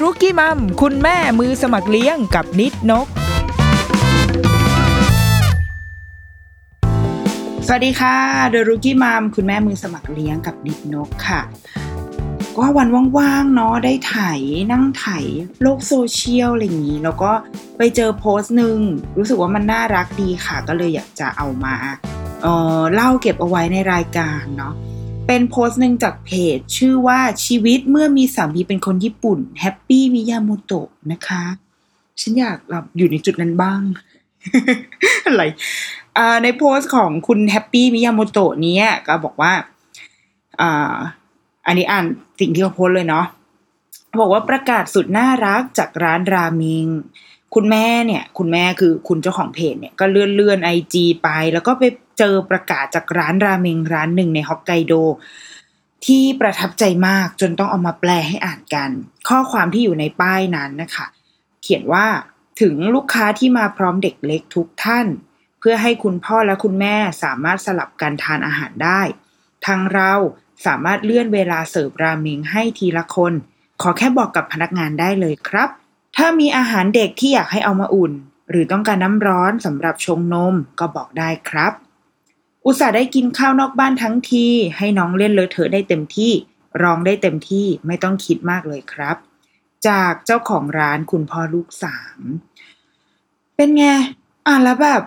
รุกี้มัมคุณแม่มือสมัครเลี้ยงกับนิดนก สวัสดีค่ะเดรุกี้มัมคุณแม่มือสมัครเลี้ยงกับนิดนกค่ะก็วันว่างๆเนาะได้ถ่ายนั่งถ่ายโลกโซเชียลอะไรอย่างนี้ แล้วก็ไปเจอโพสต์หนึ่งรู้สึกว่ามันน่ารักดีค่ะ ก็เลยอยากจะเอามาเออเล่าเก็บเอาไว้ในรายการเนาะ เป็นโพสต์หนึ่งจากเพจ ชื่อว่าชีวิตเมื่อมีสามีเป็นคนญี่ปุ่นแฮปปี้มิยาโมโตะนะคะ ฉันอยากแบบอยู่ในจุดนั้นบ้าง อะไรในโพสต์ของคุณแฮปปี้มิยาโมโตะนี้ก็บอกว่าออันนี้อ่านสิ่งที่เขาโพสต์เลยเนาะบอกว่าประกาศสุดน่ารักจากร้านราเมง คุณแม่เนี่ย คุณแม่คือคุณเจ้าของเพจเนี่ยก็เลื่อนเลื่อนไอจีไป แล้วก็ไปเจอประกาศจากร้านราเมงร้านหนึ่งในฮอกไกโด ที่ประทับใจมากจนต้องเอามาแปลให้อ่านกัน ข้อความที่อยู่ในป้ายนั้นนะคะ เขียนว่าถึงลูกค้าที่มาพร้อมเด็กเล็กทุกท่าน เพื่อให้คุณพ่อและคุณแม่สามารถสลับการทานอาหารได้ ทางเราสามารถเลื่อนเวลาเสิร์ฟราเมงให้ทีละคน ขอแค่บอกกับพนักงานได้เลยครับ ถ้ามีอาหารเด็กที่อยากให้เอามาอุ่น หรือต้องการน้ำร้อนสำหรับชงนมก็บอกได้ครับ อุตส่าห์ได้กินข้าวนอกบ้านทั้งที ให้น้องเล่นเลอะเทอะได้เต็มที่ร้องได้เต็มที่ไม่ต้องคิดมากเลยครับ จากเจ้าของร้านคุณพ่อลูกสามเป็นไงอ่านแล้วแบบ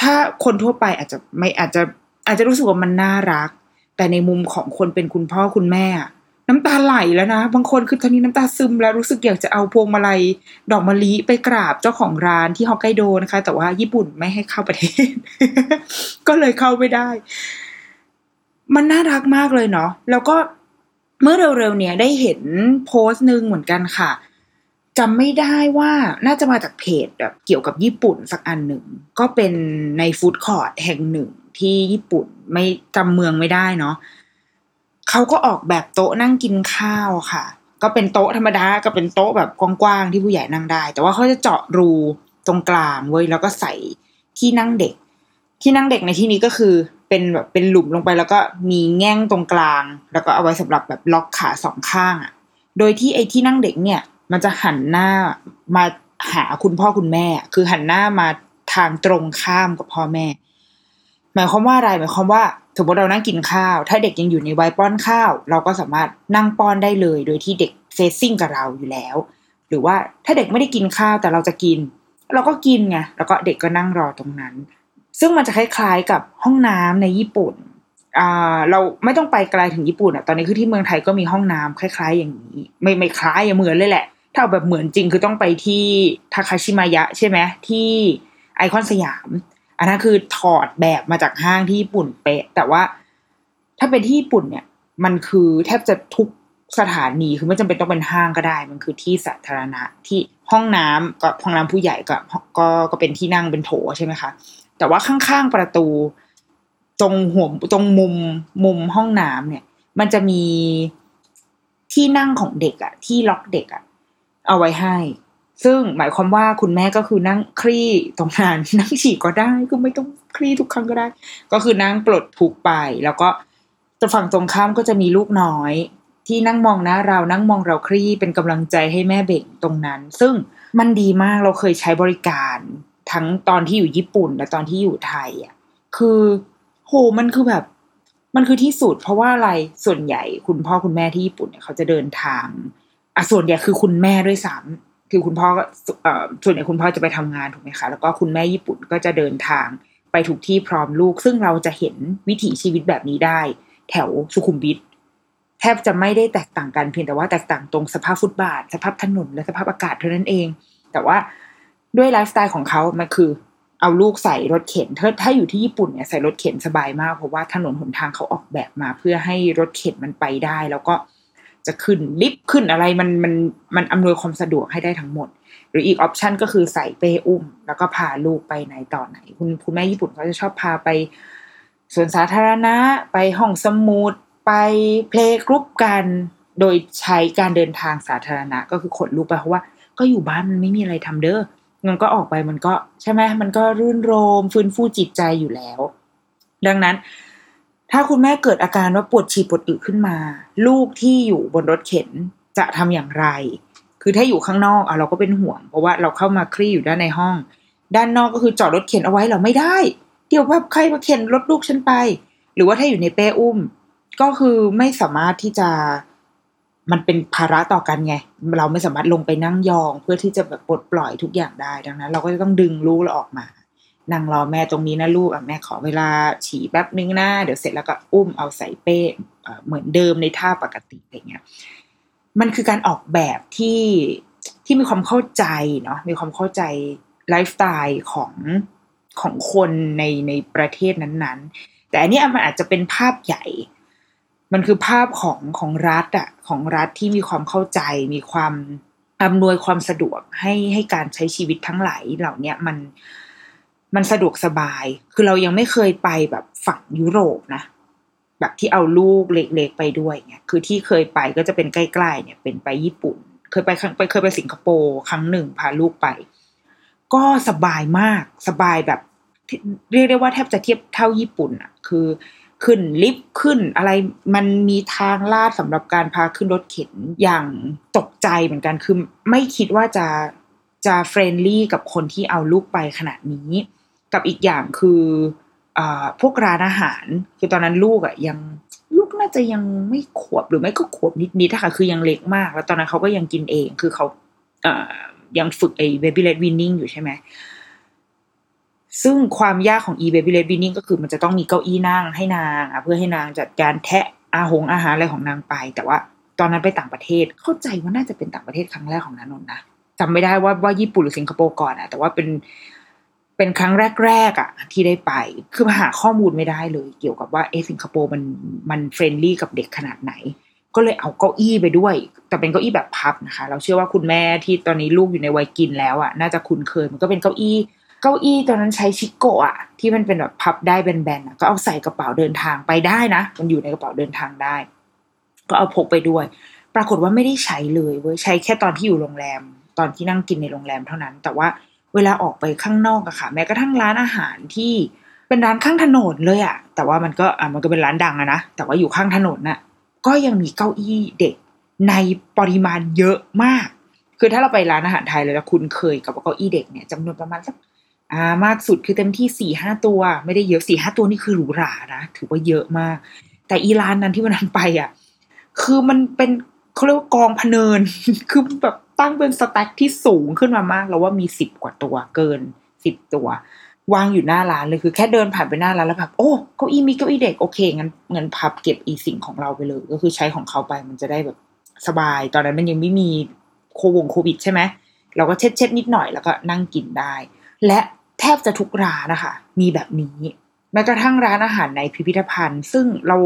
ถ้าคนทั่วไปอาจจะไม่อาจจะอาจจะรู้สึกว่ามันน่ารัก แต่ในมุมของคนเป็นคุณพ่อคุณแม่อะ น้ำตาไหลแล้วนะ บางคนคือตอนนี้น้ำตาซึมแล้วรู้สึกอยากจะเอาพวงมาลัยดอกมะลิไปกราบเจ้าของร้านที่ฮอกไกโดนะคะ แต่ว่าญี่ปุ่นไม่ให้เข้าประเทศ ก็เลยเข้าไม่ได้ มันน่ารักมากเลยเนาะแล้วก็เมื่อเร็วๆเนี่ยได้เห็นโพสต์หนึ่งเหมือนกันค่ะจำไม่ได้ว่าน่าจะมาจากเพจแบบเกี่ยวกับญี่ปุ่นสักอันหนึ่ง ก็เป็นในฟู้ดคอร์ทแห่งหนึ่งที่ญี่ปุ่นไม่จำเมืองไม่ได้เนาะ เขาก็ออกแบบโต๊ะนั่งกินข้าวค่ะ ก็เป็นโต๊ะธรรมดาก็เป็นโต๊ะแบบกว้างๆที่ผู้ใหญ่นั่งได้ แต่ว่าเขาจะเจาะรูตรงกลางเว้ยแล้วก็ใส่ที่นั่งเด็ก ที่นั่งเด็กในที่นี้ก็คือเป็นแบบเป็นหลุมลงไปแล้วก็มีแง่งตรงกลาง แล้วก็เอาไว้สำหรับแบบล็อกขาสองข้างอะ่ะ โดยที่ไอ้ที่นั่งเด็กเนี่ย มันจะหันหน้ามาหาคุณพ่อคุณแม่ คือหันหน้ามาทางตรงข้ามกับพ่อแม่ หมายความว่าอะไรหมายความว่า สมมติเรานั่งกินข้าว ถ้าเด็กยังอยู่ในวัยป้อนข้าว เราก็สามารถนั่งป้อนได้เลย โดยที่เด็กเฟซซิ่งกับเราอยู่แล้ว หรือว่าถ้าเด็กไม่ได้กินข้าวแต่เราจะกิน เราก็กินไงแล้วก็เด็กก็นั่งรอตรงนั้น ซึ่งมันจะคล้ายๆกับห้องน้ำในญี่ปุ่นเราไม่ต้องไปไกลถึงญี่ปุ่นอะตอนนี้คือที่เมืองไทยก็มีห้องน้ำคล้าย ๆ อย่างนี้ ไม่ไม่คล้ายอย่าเหมือนเลยแหละ ถ้าเอาแบบเหมือนจริงคือต้องไปที่ทาคาชิมายะใช่ไหมที่ไอคอนสยาม อันนั้นคือถอดแบบมาจากห้างที่ญี่ปุ่นเป๊ะ แต่ว่าถ้าเป็นที่ญี่ปุ่นเนี่ย มันคือแทบจะทุกสถานีคือไม่จำเป็นต้องเป็นห้างก็ได้ มันคือที่สาธารณะที่ห้องน้ำก็ห้องน้ำผู้ใหญ่ก็ก็ก็เป็นที่นั่งเป็นโถใช่ไหมคะ แต่ว่าข้างๆประตู ตรงหัวตรงมุมมุมห้องน้ำเนี่ย มันจะมีที่นั่งของเด็กอะที่ล็อกเด็กอะเอาไว้ให้ ซึ่งหมายความว่าคุณแม่ก็คือนั่งคลี่ตรงนั้นนั่งฉี่ก็ได้ก็ไม่ต้องคลี่ทุกครั้งก็ได้ ก็คือนั่งปลดทุกไป แล้วก็ฝั่งตรงข้ามก็จะมีลูกน้อย ที่นั่งมองนะเรานั่งมองเราคลี่เป็นกำลังใจให้แม่เบ่งตรงนั้น ซึ่งมันดีมากเราเคยใช้บริการทั้งตอนที่อยู่ญี่ปุ่นและตอนที่อยู่ไทยอะคือโหมันคือแบบ มันคือที่สุด เพราะว่าอะไรส่วนใหญ่คุณพ่อคุณแม่ที่ญี่ปุ่นเนี่ยเขาจะเดินทางอะส่วนใหญ่คือคุณแม่ด้วยซ้ำ คือคุณพ่อก็ส่วนใหญ่คุณพ่อจะไปทำงานถูกไหมคะ แล้วก็คุณแม่ญี่ปุ่นก็จะเดินทางไปทุกที่พร้อมลูก ซึ่งเราจะเห็นวิถีชีวิตแบบนี้ได้ แถวสุขุมวิทแทบจะไม่ได้แตกต่างกันเพียงแต่ว่าแตกต่างตรงสภาพฟุตบาท สภาพถนนและสภาพอากาศเท่านั้นเอง แต่ว่าด้วยไลฟ์สไตล์ของเขามันคือ เอาลูกใส่รถเข็นถ้าถ้าอยู่ที่ญี่ปุ่นเนี่ยใส่รถเข็นสบายมากเพราะว่าถนนหนทางเขาออกแบบมา เพื่อให้รถเข็นมันไปได้ แล้วก็ จะขึ้นลิฟต์ขึ้นอะไรมันมันมันอำนวยความสะดวกให้ได้ทั้งหมด หรืออีกออปชันก็คือใส่เป้อุ้ม แล้วก็พาลูกไปไหนต่อไหน คุณคุณแม่ญี่ปุ่นเขาจะชอบพาไปสวนสาธารณะ ไปห้องสมุดไปเพลงกรุ๊ปกันโดยใช้การเดินทางสาธารณะ ก็คือขนลูกไปเพราะว่า ก็อยู่บ้านมันไม่มีอะไรทำเด้อมันก็ออกไปมันก็ใช่ไหมมันก็รื่นรมฟื้นฟูจิตใจอยู่แล้ว ดังนั้น ถ้าคุณแม่เกิดอาการว่าปวดฉี่ปวดอึขึ้นมา ลูกที่อยู่บนรถเข็นจะทำอย่างไร คือถ้าอยู่ข้างนอกอะเราก็เป็นห่วง เพราะว่าเราเข้ามาคลี่อยู่ด้านในห้อง ด้านนอกก็คือจอดรถเข็นเอาไว้เราไม่ได้ เดี๋ยวว่าใครมาเข็นรถลูกฉันไป หรือว่าถ้าอยู่ในเป้อุ้ม ก็คือไม่สามารถที่จะมันเป็นภาระต่อกันไง เราไม่สามารถลงไปนั่งยอง เพื่อที่จะแบบปลดปล่อยทุกอย่างได้ดังนั้น เราก็จะต้องดึงลูกเราออกมา นั่งรอแม่ตรงนี้นะลูกอะแม่ขอเวลาฉี่แป๊บนึงนะเดี๋ยวเสร็จแล้วก็อุ้มเอาใส่เป้เหมือนเดิมในท่าปกติอะไรเงี้ยมันคือการออกแบบที่ที่มีความเข้าใจเนาะมีความเข้าใจไลฟ์สไตล์ของของคนในในประเทศนั้นๆ แต่อันนี้มันอาจจะเป็นภาพใหญ่ มันคือภาพของของรัฐอะของรัฐที่มีความเข้าใจ มีความอำนวยความสะดวกให้ให้การใช้ชีวิตทั้งหลายเหล่านี้มัน มันสะดวกสบาย คือเรายังไม่เคยไปแบบฝั่งยุโรปนะ แบบที่เอาลูกเล็กๆไปด้วยเนี่ยคือที่เคยไปก็จะเป็นใกล้ๆเนี่ย เป็นไปญี่ปุ่น เคยไปครั้งไปเคยไปสิงคโปร์ครั้งหนึ่งพาลูกไป ก็สบายมากสบายแบบ เรียกได้ว่าแทบจะเทียบเท่าญี่ปุ่นอะคือขึ้นลิฟต์ขึ้นอะไรมันมีทางลาดสำหรับการพาขึ้นรถเข็นอย่างตกใจเหมือนกันคือไม่คิดว่าจะจะ friendly กับคนที่เอาลูกไปขนาดนี้ กับอีกอย่างคืออพวกร้านอาหาร คือตอนนั้นลูกอะยังลูกน่าจะยังไม่ขวบหรือไม่ก็ขวบนิดๆค่ะคือยังเล็กมาก แล้วตอนนั้นเขาก็ยังกินเอง คือเขาเอยังฝึกไอ้ baby led weaning อยู่ใช่ไหมซึ่งความยากของ e baby led weaning ก็คือมันจะต้องมีเก้าอี้นั่งให้นางอะเพื่อให้นางจัดการแทะอาหงอาหารอะไรของนางไป แต่ว่าตอนนั้นไปต่างประเทศเข้าใจว่าน่าจะเป็นต่างประเทศครั้งแรกของนันนนนะจำไม่ได้ว่าว่าญี่ปุ่นหรือสิงคโปร์ก่อนอะแต่ว่าเป็น เป็นครั้งแรกๆอะที่ได้ไป คือหาข้อมูลไม่ได้เลย เกี่ยวกับว่าเอสิงคโปร์มันมัน friendly กับเด็กขนาดไหน ก็เลยเอาเก้าอี้ไปด้วย แต่เป็นเก้าอี้แบบพับนะคะ เราเชื่อว่าคุณแม่ที่ตอนนี้ลูกอยู่ในวัยกินแล้วอะน่าจะคุ้นเคยมันก็เป็นเก้าอี้เก้าอี้ตอนนั้นใช้ Chicco อะที่มันเป็นแบบพับได้แบนๆก็เอาใส่กระเป๋าเดินทางไปได้นะ มันอยู่ในกระเป๋าเดินทางได้ ก็เอาพกไปด้วย ปรากฏว่าไม่ได้ใช้เลยเว้ยใช้แค่ตอนที่อยู่โรงแรม ตอนที่นั่งกินในโรงแรมเท่านั้น แต่ว่า เวลาออกไปข้างนอกอะค่ะ แม้กระทั่งร้านอาหารที่เป็นร้านข้างถนนเลยอะแต่ว่ามันก็อะมันก็เป็นร้านดังอะนะแต่ว่าอยู่ข้างถนนน่ะก็ยังมีเก้าอี้เด็กในปริมาณเยอะมาก คือถ้าเราไปร้านอาหารไทยเลยแล้วคุณเคยกับเก้าอี้เด็กเนี่ยจำนวนประมาณสักอ่ามากสุดคือเต็มที่สี่ห้าตัว ไม่ได้เยอะสี่ห้าตัวนี่คือหรูหรานะถือว่าเยอะมาก แต่อีร้านนั้นที่วันนั้นไปอะ คือมันเป็นเขาเรียกว่ากองพเนิน คือแบบ ตั้งเป็นสแต็กที่สูงขึ้นมามาก แล้วว่ามีสิบกว่าตัวเกินสิบตัว วางอยู่หน้าร้านเลยคือแค่เดินผ่านไปหน้าร้านแล้วแบบโอ้เก้าอี้มีเก้าอี้เด็กโอเคงั้นเงินพับเก็บอีสิ่งของเราไปเลย ก็คือใช้ของเขาไปมันจะได้แบบสบาย ตอนนั้นมันยังไม่มีโควงโควิดใช่ไหมเราก็เช็ดเช็ดนิดหน่อยแล้วก็นั่งกินได้ และแทบจะทุกร้านนะคะ มีแบบนี้แม้กระทั่งร้านอาหารในพิพิธภัณฑ์ ซึ่งเรา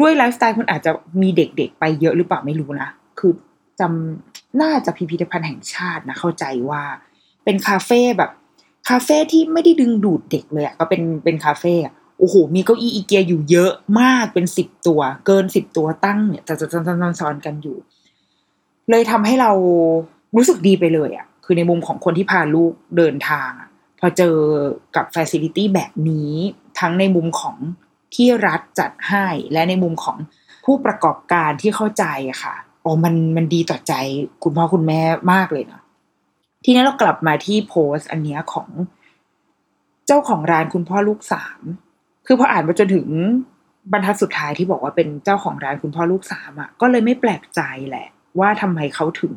ด้วยไลฟ์สไตล์คุณอาจจะมีเด็กๆ ไปเยอะหรือเปล่าไม่รู้นะ คือจำ น่าจะพิพิธภัณฑ์แห่งชาตินะเข้าใจว่าเป็นคาเฟ่แบบคาเฟ่ที่ไม่ได้ดึงดูดเด็กเลยอะก็เป็นเป็นคาเฟ่อะโอ้โห มีเก้าอี้อีเกียอยู่เยอะมากเป็นสิบตัว เกินสิบตัวตั้งเนี่ยจะจะจะซ้อนกันอยู่ เลยทำให้เรารู้สึกดีไปเลยอะคือในมุมของคนที่พาลูกเดินทางอะพอเจอกับฟ a ซิลิตี้แบบนี้ ทั้งในมุมของที่รัฐจัดให้ และในมุมของผู้ประกอบการที่เข้าใจอะค่ะ โอ้มันมันดีต่อใจคุณพ่อคุณแม่มากเลยเนาะทีนี้เรากลับมาที่โพสต์อันเนี้ยของเจ้าของร้านคุณพ่อลูกสามคือพออ่านมาจนถึงบรรทัดสุดท้ายที่บอกว่าเป็นเจ้าของร้านคุณพ่อลูกสามอะ ก็เลยไม่แปลกใจแหละ ว่าทำไมเขาถึง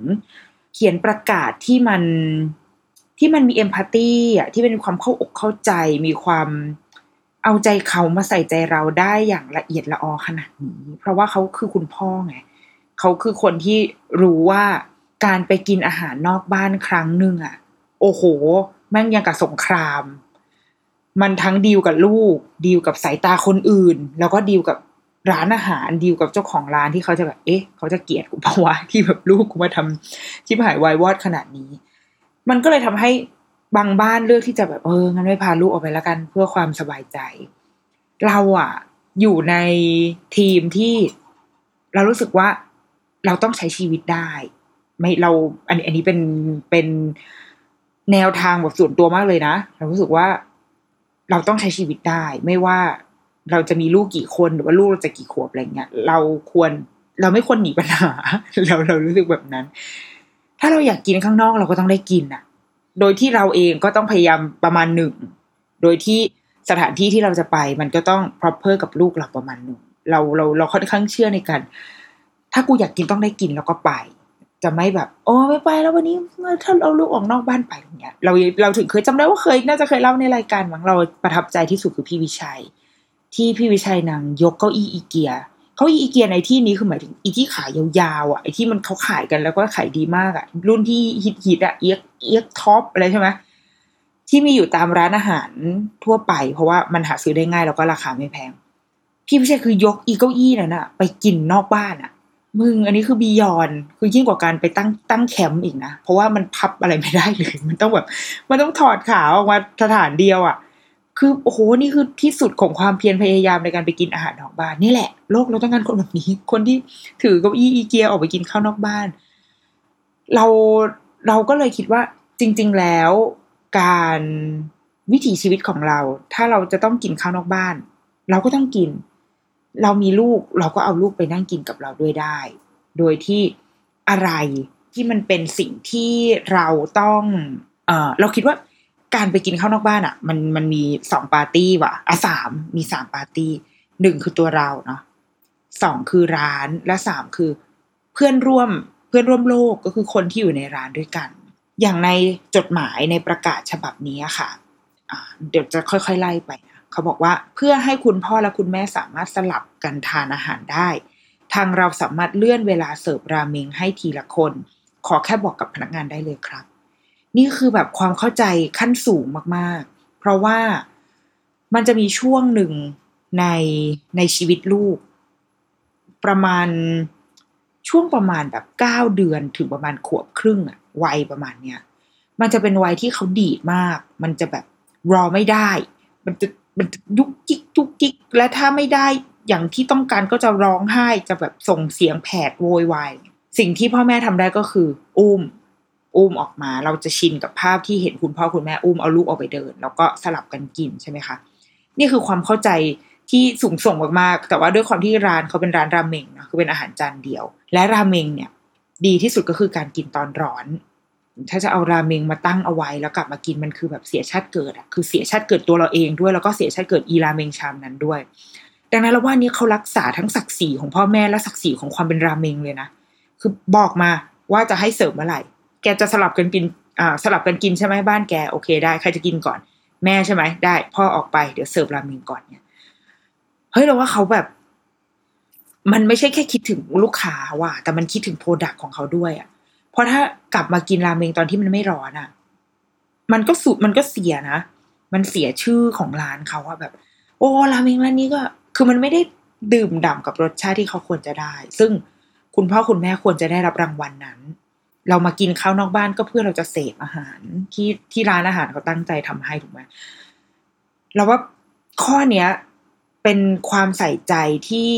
เขียนประกาศที่มันที่มันมีเอมพัตตีอะที่เป็นความเข้าอกเข้าใจมีความเอาใจเขามาใส่ใจเราได้อย่างละเอียดละออขนาดนี้ เพราะว่าเขาคือคุณพ่อไง เขาคือคนที่รู้ว่าการไปกินอาหารนอกบ้านครั้งหนึ่งอะโอ้โห แม่งยังกับสงคราม มันทั้งดีลกับลูก ดีลกับสายตาคนอื่น แล้วก็ดีลกับร้านอาหารดีลกับเจ้าของร้านที่เขาจะแบบ เอ๊ะ เขาจะเกลียดกูเพราะว่าที่แบบลูกกูมาทำที่หายวายวอดขนาดนี้ มันก็เลยทำให้บางบ้านเลือกที่จะแบบเอองั้นไม่พาลูกออกไปแล้วกันเพื่อความสบายใจ เราอะอยู่ในทีมที่เรารู้สึกว่า เราต้องใช้ชีวิตได้ ไม่เราอันนี้อันนี้เป็นเป็นแนวทางแบบส่วนตัวมากเลยนะเรารู้สึกว่าเราต้องใช้ชีวิตได้ ไม่ว่าเราจะมีลูกกี่คนหรือว่าลูกเราจะกี่ขวบอะไรเงี้ยเราควรเราไม่ควรหนีปัญหาเราเรารู้สึกแบบนั้น ถ้าเราอยากกินข้างนอกเราก็ต้องได้กินอะโดยที่เราเองก็ต้องพยายามประมาณหนึ่งโดยที่สถานที่ที่เราจะไปมันก็ต้อง proper กับลูกเราประมาณหนึ่งเราเราเราค่อนข้างเชื่อในการ ถ้ากูอยากกินต้องได้กินแล้วก็ไป จะไม่แบบ โอ้ไม่ไปแล้ววันนี้ถ้าเอาลูกออกนอกบ้านไปอย่างเงี้ย เราเราถึงเคยจำได้ว่าเคยน่าจะเคยเล่าในรายการมั้งเราประทับใจที่สุดคือพี่วิชัย ที่พี่วิชัยนางยกเก้าอี้อีเกียเขาอี้อีเกียในที่นี้คือหมายถึงอีที่ขายยาวๆอะไอที่มันเขาขายกันแล้วก็ขายดีมากอะ รุ่นที่ฮิตๆอะเอียกเอียกท็อปอะไรใช่ไหมที่มีอยู่ตามร้านอาหารทั่วไป เพราะว่ามันหาซื้อได้ง่ายแล้วก็ราคาไม่แพง พี่ไม่ใช่คือยกอีเก้าอี้นั่นอะไปกินนอกบ้านอะ มึงอันนี้คือบียอนคือยิ่งกว่าการไปตั้งตั้งแคมป์อีกนะ เพราะว่ามันพับอะไรไม่ได้เลย มันต้องแบบ มันต้องถอดขาออกมาสถานเดียวอะ คือโอ้โหนี่คือที่สุดของความเพียรพยายามในการไปกินอาหารนอกบ้านนี่แหละโลกเราต้องการคนแบบนี้ คนที่ถือเก้าอี้อีเกียออกไปกินข้าวนอกบ้าน เราเราก็เลยคิดว่าจริง ๆแล้วการวิถีชีวิตของเรา ถ้าเราจะต้องกินข้าวนอกบ้าน เราก็ต้องกิน เรามีลูกเราก็เอาลูกไปนั่งกินกับเราด้วยได้ โดยที่อะไรที่มันเป็นสิ่งที่เราต้อง เออเราคิดว่าการไปกินข้าวนอกบ้านอะ มันมันมีสองปาร์ตี้ว่ะอะสามมีสามปาร์ตี้หนึ่งคือตัวเราเนาะสองคือร้านและสามคือ เพื่อนร่วมเพื่อนร่วมโลกก็คือคนที่อยู่ในร้านด้วยกัน อย่างในจดหมายในประกาศฉบับนี้ค่ะะเดี๋ยวจะค่อยๆไล่ไปนะ เขาบอกว่าเพื่อให้คุณพ่อและคุณแม่สามารถสลับกันทานอาหารได้ ทางเราสามารถเลื่อนเวลาเสิร์ฟราเมงให้ทีละคน ขอแค่บอกกับพนักงานได้เลยครับ นี่คือแบบความเข้าใจขั้นสูงมากๆ เพราะว่ามันจะมีช่วงหนึ่งในในชีวิตลูก ประมาณช่วงประมาณแบบเก้าเดือนถึงประมาณขวบครึ่งอะวัยประมาณเนี้ยมันจะเป็นวัยที่เขาดีดมาก มันจะแบบรอไม่ได้ มันจะ มันยุกจิกทุกจิก และถ้าไม่ได้อย่างที่ต้องการก็จะร้องไห้จะแบบส่งเสียงแผดโวยวายสิ่งที่พ่อแม่ทำได้ก็คือ อุ้ม อุ้มออกมา เราจะชินกับภาพที่เห็นคุณพ่อคุณแม่อุ้มเอาลูกออกไปเดิน แล้วก็สลับกันกินใช่ไหมคะนี่คือความเข้าใจที่สูงส่งมากๆ แต่ว่าด้วยความที่ร้านเขาเป็นร้านราเมงนะคือเป็นอาหารจานเดียว และราเมงเนี่ย ดีที่สุดก็คือการกินตอนร้อน ถ้าจะเอาราเมงมาตั้งเอาไว้แล้วกลับมากินมันคือแบบเสียชาติเกิดอะคือเสียชาติเกิดตัวเราเองด้วย แล้วก็เสียชาติเกิดอีราเมงชามนั้นด้วย ดังนั้นเราว่านี้เขารักษาทั้งศักดิ์ศรีของพ่อแม่และศักดิ์ศรีของความเป็นราเมงเลยนะคือบอกมาว่าจะให้เสิร์ฟเมื่อไหร่ แกจะสลับกันกินอ่าสลับกันกินใช่ไหมบ้านแกโอเคได้ใครจะกินก่อน แม่ใช่ไหมได้พ่อออกไปเดี๋ยวเสิร์ฟราเมงก่อนเนี่ยเฮ้ยเราว่าเขาแบบ มันไม่ใช่แค่คิดถึงลูกค้าว่ะแต่มันคิดถึงโปรดักของเขาด้วยอะ เพราะถ้ากลับมากินราเมงตอนที่มันไม่ร้อนอะ มันก็สุดมันก็เสียนะ มันเสียชื่อของร้านเขาอะแบบ โอ้ราเมงร้านนี้ก็ คือมันไม่ได้ดื่มด่ำกับรสชาติที่เขาควรจะได้ ซึ่งคุณพ่อคุณแม่ควรจะได้รับรางวัลนั้น เรามากินข้าวนอกบ้านก็เพื่อเราจะเสพอาหารที่ที่ร้านอาหารเขาตั้งใจทำให้ถูกไหมเราว่าข้อเนี้ยเป็นความใส่ใจที่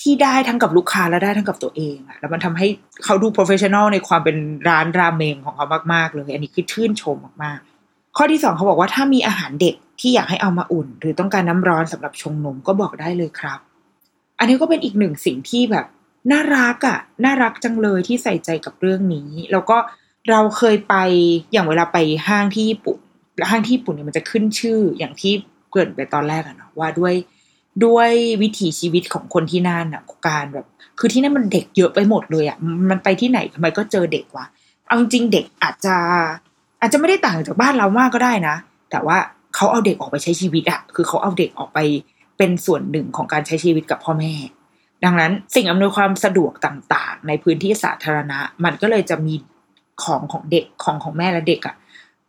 ที่ได้ทั้งกับลูกค้าและได้ทั้งกับตัวเองอะแล้วมันทำให้เขาดู professional ในความเป็นร้านราเมงของเขามากๆเลยอันนี้คือชื่นชมมากๆ ข้อที่สองเขาบอกว่าถ้ามีอาหารเด็กที่อยากให้เอามาอุ่น หรือต้องการน้ำร้อนสำหรับชงนมก็บอกได้เลยครับ อันนี้ก็เป็นอีกหนึ่งสิ่งที่แบบน่ารักอะ่ะน่ารักจังเลยที่ใส่ใจกับเรื่องนี้ แล้วก็เราเคยไปอย่างเวลาไปห้างที่ญี่ปุ่นห้างที่ญี่ปุ่นเนี่ยมันจะขึ้นชื่ออย่างที่เกริ่นไปตอนแรกอะเนาะว่าด้วย ด้วยวิถีชีวิตของคนที่นั่นอะการแบบ คือที่นั่นมันเด็กเยอะไปหมดเลยอะมันไปที่ไหนทำไมก็เจอเด็กวะเอาจริงเด็กอาจจะ อาจจะไม่ได้ต่างจากบ้านเรามากก็ได้นะ แต่ว่าเขาเอาเด็กออกไปใช้ชีวิตอะคือเขาเอาเด็กออกไปเป็นส่วนหนึ่งของการใช้ชีวิตกับพ่อแม่ ดังนั้นสิ่งอำนวยความสะดวกต่างๆ ในพื้นที่สาธารณะ มันก็เลยจะมีของของเด็กของของแม่และเด็กอะ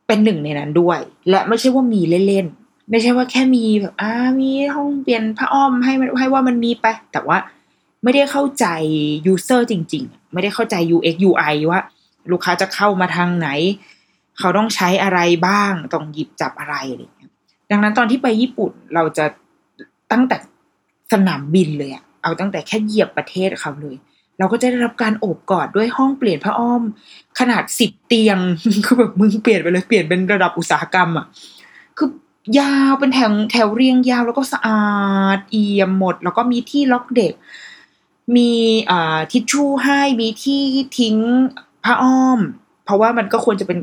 เป็นหนึ่งในนั้นด้วย และไม่ใช่ว่ามีเล่นๆ ไม่ใช่ว่าแค่มีแบบอ่ามีห้องเปลี่ยนผ้าอ้อมให้ให้ว่ามันมีไป แต่ว่าไม่ได้เข้าใจยูเซอร์จริง ๆ ไม่ได้เข้าใจ UX UI ว่า ลูกค้าจะเข้ามาทางไหน เขาต้องใช้อะไรบ้าง ต้องหยิบจับอะไรอะไรอย่างเงี้ยดังนั้นตอนที่ไปญี่ปุ่นเราจะตั้งแต่สนามบินเลยอะเอาตั้งแต่แค่เหยียบประเทศเขาเลย เราก็จะได้รับการโอบกอดด้วยห้องเปลี่ยนผ้าอ้อม ขนาดสิบเตียงคือแบบมึงเปลี่ยนไปเลยเปลี่ยนเป็นระดับอุตสาหกรรมอะคือ ยาวเป็นแถวแถวเรียงยาวแล้วก็สะอาดเอี่ยมหมด แล้วก็มีที่ล็อกเด็ก มีทิชชู่ให้มีที่ทิ้งผ้าอ้อม เพราะว่ามันก็ควรจะเป็น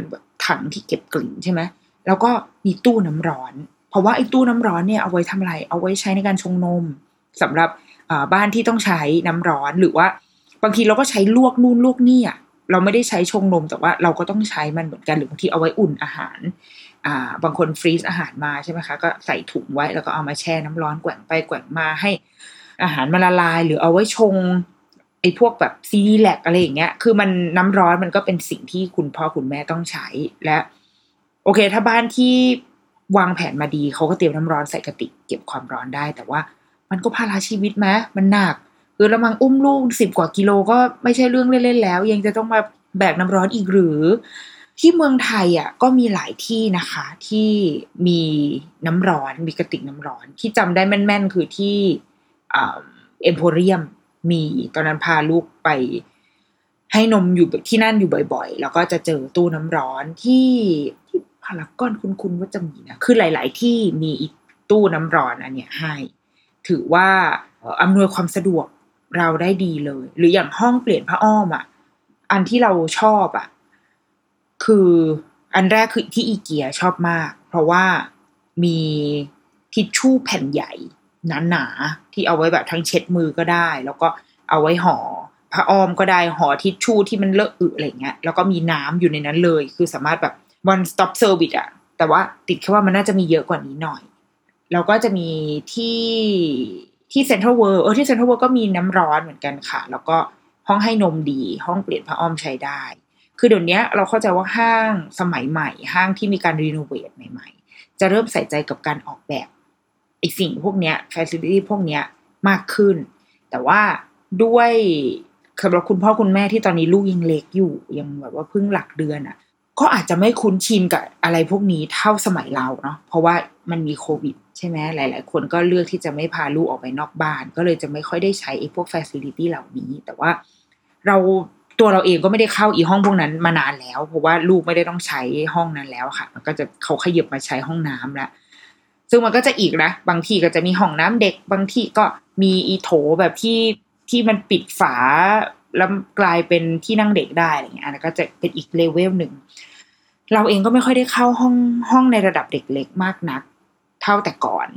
ถังที่เก็บกลิ่นใช่ไหมแล้วก็มีตู้น้ำร้อน เพราะว่าไอ้ตู้น้ำร้อนเนี่ยเอาไว้ทำอะไร เอาไว้ใช้ในการชงนมสำหรับบ้านที่ต้องใช้น้ำร้อนหรือว่า บางทีเราก็ใช้ลวกนู่นลวกนี่อะเราไม่ได้ใช้ชงนมแต่ว่าเราก็ต้องใช้มันเหมือนกันหรือบางทีเอาไว้อุ่นอาหาร บางคนฟรีซอาหารมาใช่ไหมคะก็ใส่ถุงไว้แล้วก็เอามาแช่น้ำร้อนแกว่งไปแกว่งมาให้อาหารมันละลาย หรือเอาไว้ชงไอ้พวกแบบซีรีแลกอะไรอย่างเงี้ย คือมันน้ำร้อนมันก็เป็นสิ่งที่คุณพ่อคุณแม่ต้องใช้และ โอเค ถ้าบ้านที่วางแผนมาดีเขาก็เตรียมน้ำร้อนใส่กระติกเก็บความร้อนได้ แต่ว่ามันก็ภาระชีวิตไหมมันหนักคือละมังอุ้มลูกสิบกว่ากิโลก็ไม่ใช่เรื่องเล่นๆแล้ว ยังจะต้องมาแบกน้ำร้อนอีกหรือ ที่เมืองไทยอะก็มีหลายที่นะคะ ที่มีน้ำร้อนมีกระติกน้ำร้อน ที่จำได้แม่น ๆ คือที่เอ็มโพเรียมมีตอนนั้นพาลูกไปให้นมอยู่ที่นั่นอยู่บ่อย ๆ แล้วก็จะเจอตู้น้ำร้อนที่ที่พารากอนคุณๆว่าจะมีนะคือหลาย ๆ ที่มีตู้น้ำร้อนอันเนี้ยให้ ถือว่าอำนวยความสะดวกเราได้ดีเลย หรืออย่างห้องเปลี่ยนผ้าอ้อมอะอันที่เราชอบอะ คืออันแรกคือที่อีเกียชอบมาก เพราะว่ามีทิชชู่แผ่นใหญ่หนาๆที่เอาไว้แบบทั้งเช็ดมือก็ได้ แล้วก็เอาไว้ห่อผ้าอ้อมก็ได้ห่อทิชชู่ที่มันเลอะอึอะไรเงี้ยแล้วก็มีน้ำอยู่ในนั้นเลย คือสามารถแบบ one stop service อะแต่ว่าติดแค่ว่ามันน่าจะมีเยอะกว่านี้หน่อยแล้วก็จะมีที่ที่เซ็นทรัลเวิลด์เออที่เซ็นทรัลเวิลด์ก็มีน้ำร้อนเหมือนกันค่ะ แล้วก็ห้องให้นมดี ห้องเปลี่ยนผ้าอ้อมใช้ได้ คือเดี๋ยวนี้เราเข้าใจว่าห้างสมัยใหม่ ห้างที่มีการ renovate ใหม่ ๆ จะเริ่มใส่ใจกับการออกแบบไอสิ่งพวกเนี้ย facility พวกเนี้ยมากขึ้น แต่ว่าด้วยสำหรับคุณพ่อคุณแม่ที่ตอนนี้ลูกยังเล็กอยู่ยังแบบว่าเพิ่งหลักเดือนอะ่ะ ก็อาจจะไม่คุ้นชินกับอะไรพวกนี้เท่าสมัยเราเนาะเพราะว่ามันมีโควิดใช่ไหมหลาย ๆ คนก็เลือกที่จะไม่พาลูกออกไปนอกบ้าน ก็เลยจะไม่ค่อยได้ใช้ไอ้พวก facility เหล่านี้ แต่ว่าเรา ตัวเราเองก็ไม่ได้เข้าอีห้องพวกนั้นมานานแล้ว เพราะว่าลูกไม่ได้ต้องใช้ห้องนั้นแล้วค่ะ มันก็จะเขาขยับมาใช้ห้องน้ำแล้วซึ่งมันก็จะอีกนะบางทีก็จะมีห้องน้ำเด็ก บางทีก็มีอีโถแบบที่ที่มันปิดฝาแล้วกลายเป็นที่นั่งเด็กได้อะไรเงี้ยอันนั้นก็จะเป็นอีกเลเวลหนึ่งเราเองก็ไม่ค่อยได้เข้าห้องห้องในระดับเด็กเล็กมากนัก เท่าแต่ก่อน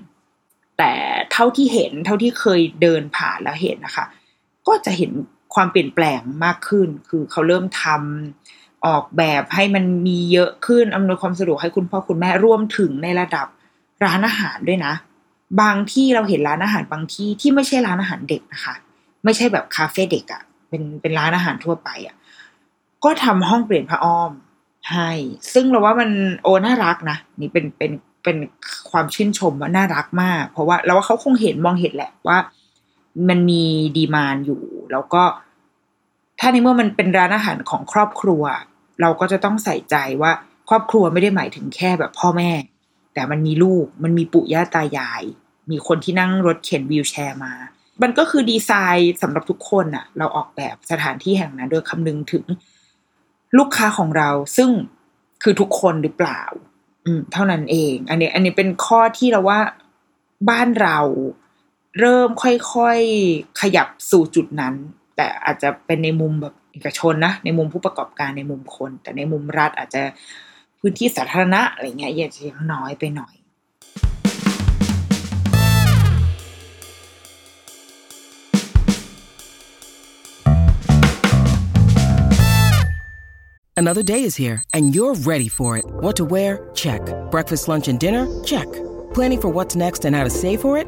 แต่เท่าที่เห็นเท่าที่เคยเดินผ่านแล้วเห็นนะคะ ก็จะเห็น ความเปลี่ยนแปลงมากขึ้น คือเขาเริ่มทำออกแบบให้มันมีเยอะขึ้นอำนวยความสะดวกให้คุณพ่อคุณแม่ร่วมถึงในระดับร้านอาหารด้วยนะ บางที่เราเห็นร้านอาหารบางที่ที่ไม่ใช่ร้านอาหารเด็กนะคะ ไม่ใช่แบบคาเฟ่เด็กอะ่ะเป็นเป็นร้านอาหารทั่วไปอะ่ะก็ทำห้องเปลี่ยนผ้าอ้อมให้ซึ่งเราว่ามันโอ้น่ารักนะนี่เป็นเป็นเป็นความชื่นชมว่าน่ารักมาก เพราะว่าเราว่าเขาคงเห็นมองเห็นแหละว่า มันมีดีมานอยู่ แล้วก็ถ้าในเมื่อมันเป็นร้านอาหารของครอบครัว เราก็จะต้องใส่ใจว่าครอบครัวไม่ได้หมายถึงแค่แบบพ่อแม่ แต่มันมีลูก มันมีปู่ย่าตายาย มีคนที่นั่งรถเข็นวีลแชร์มา มันก็คือดีไซน์สำหรับทุกคนอะเราออกแบบสถานที่แห่งนั้น โดยคำนึงถึงลูกค้าของเราซึ่งคือทุกคนหรือเปล่า อืม เท่านั้นเอง อันนี้ อันนี้เป็นข้อที่เราว่าบ้านเรา เริ่มค่อยๆขยับสู่จุดนั้น แต่อาจจะเป็นในมุมแบบเอกชนนะ ในมุมผู้ประกอบการในมุมคน แต่ในมุมรัฐอาจจะพื้นที่สาธารณะอะไรเงี้ยอาจจะยังน้อยไปหน่อย Another day is here, and you're ready for it. What to wear? Check. Breakfast, lunch, and dinner? Check. Planning for what's next and how to save for it?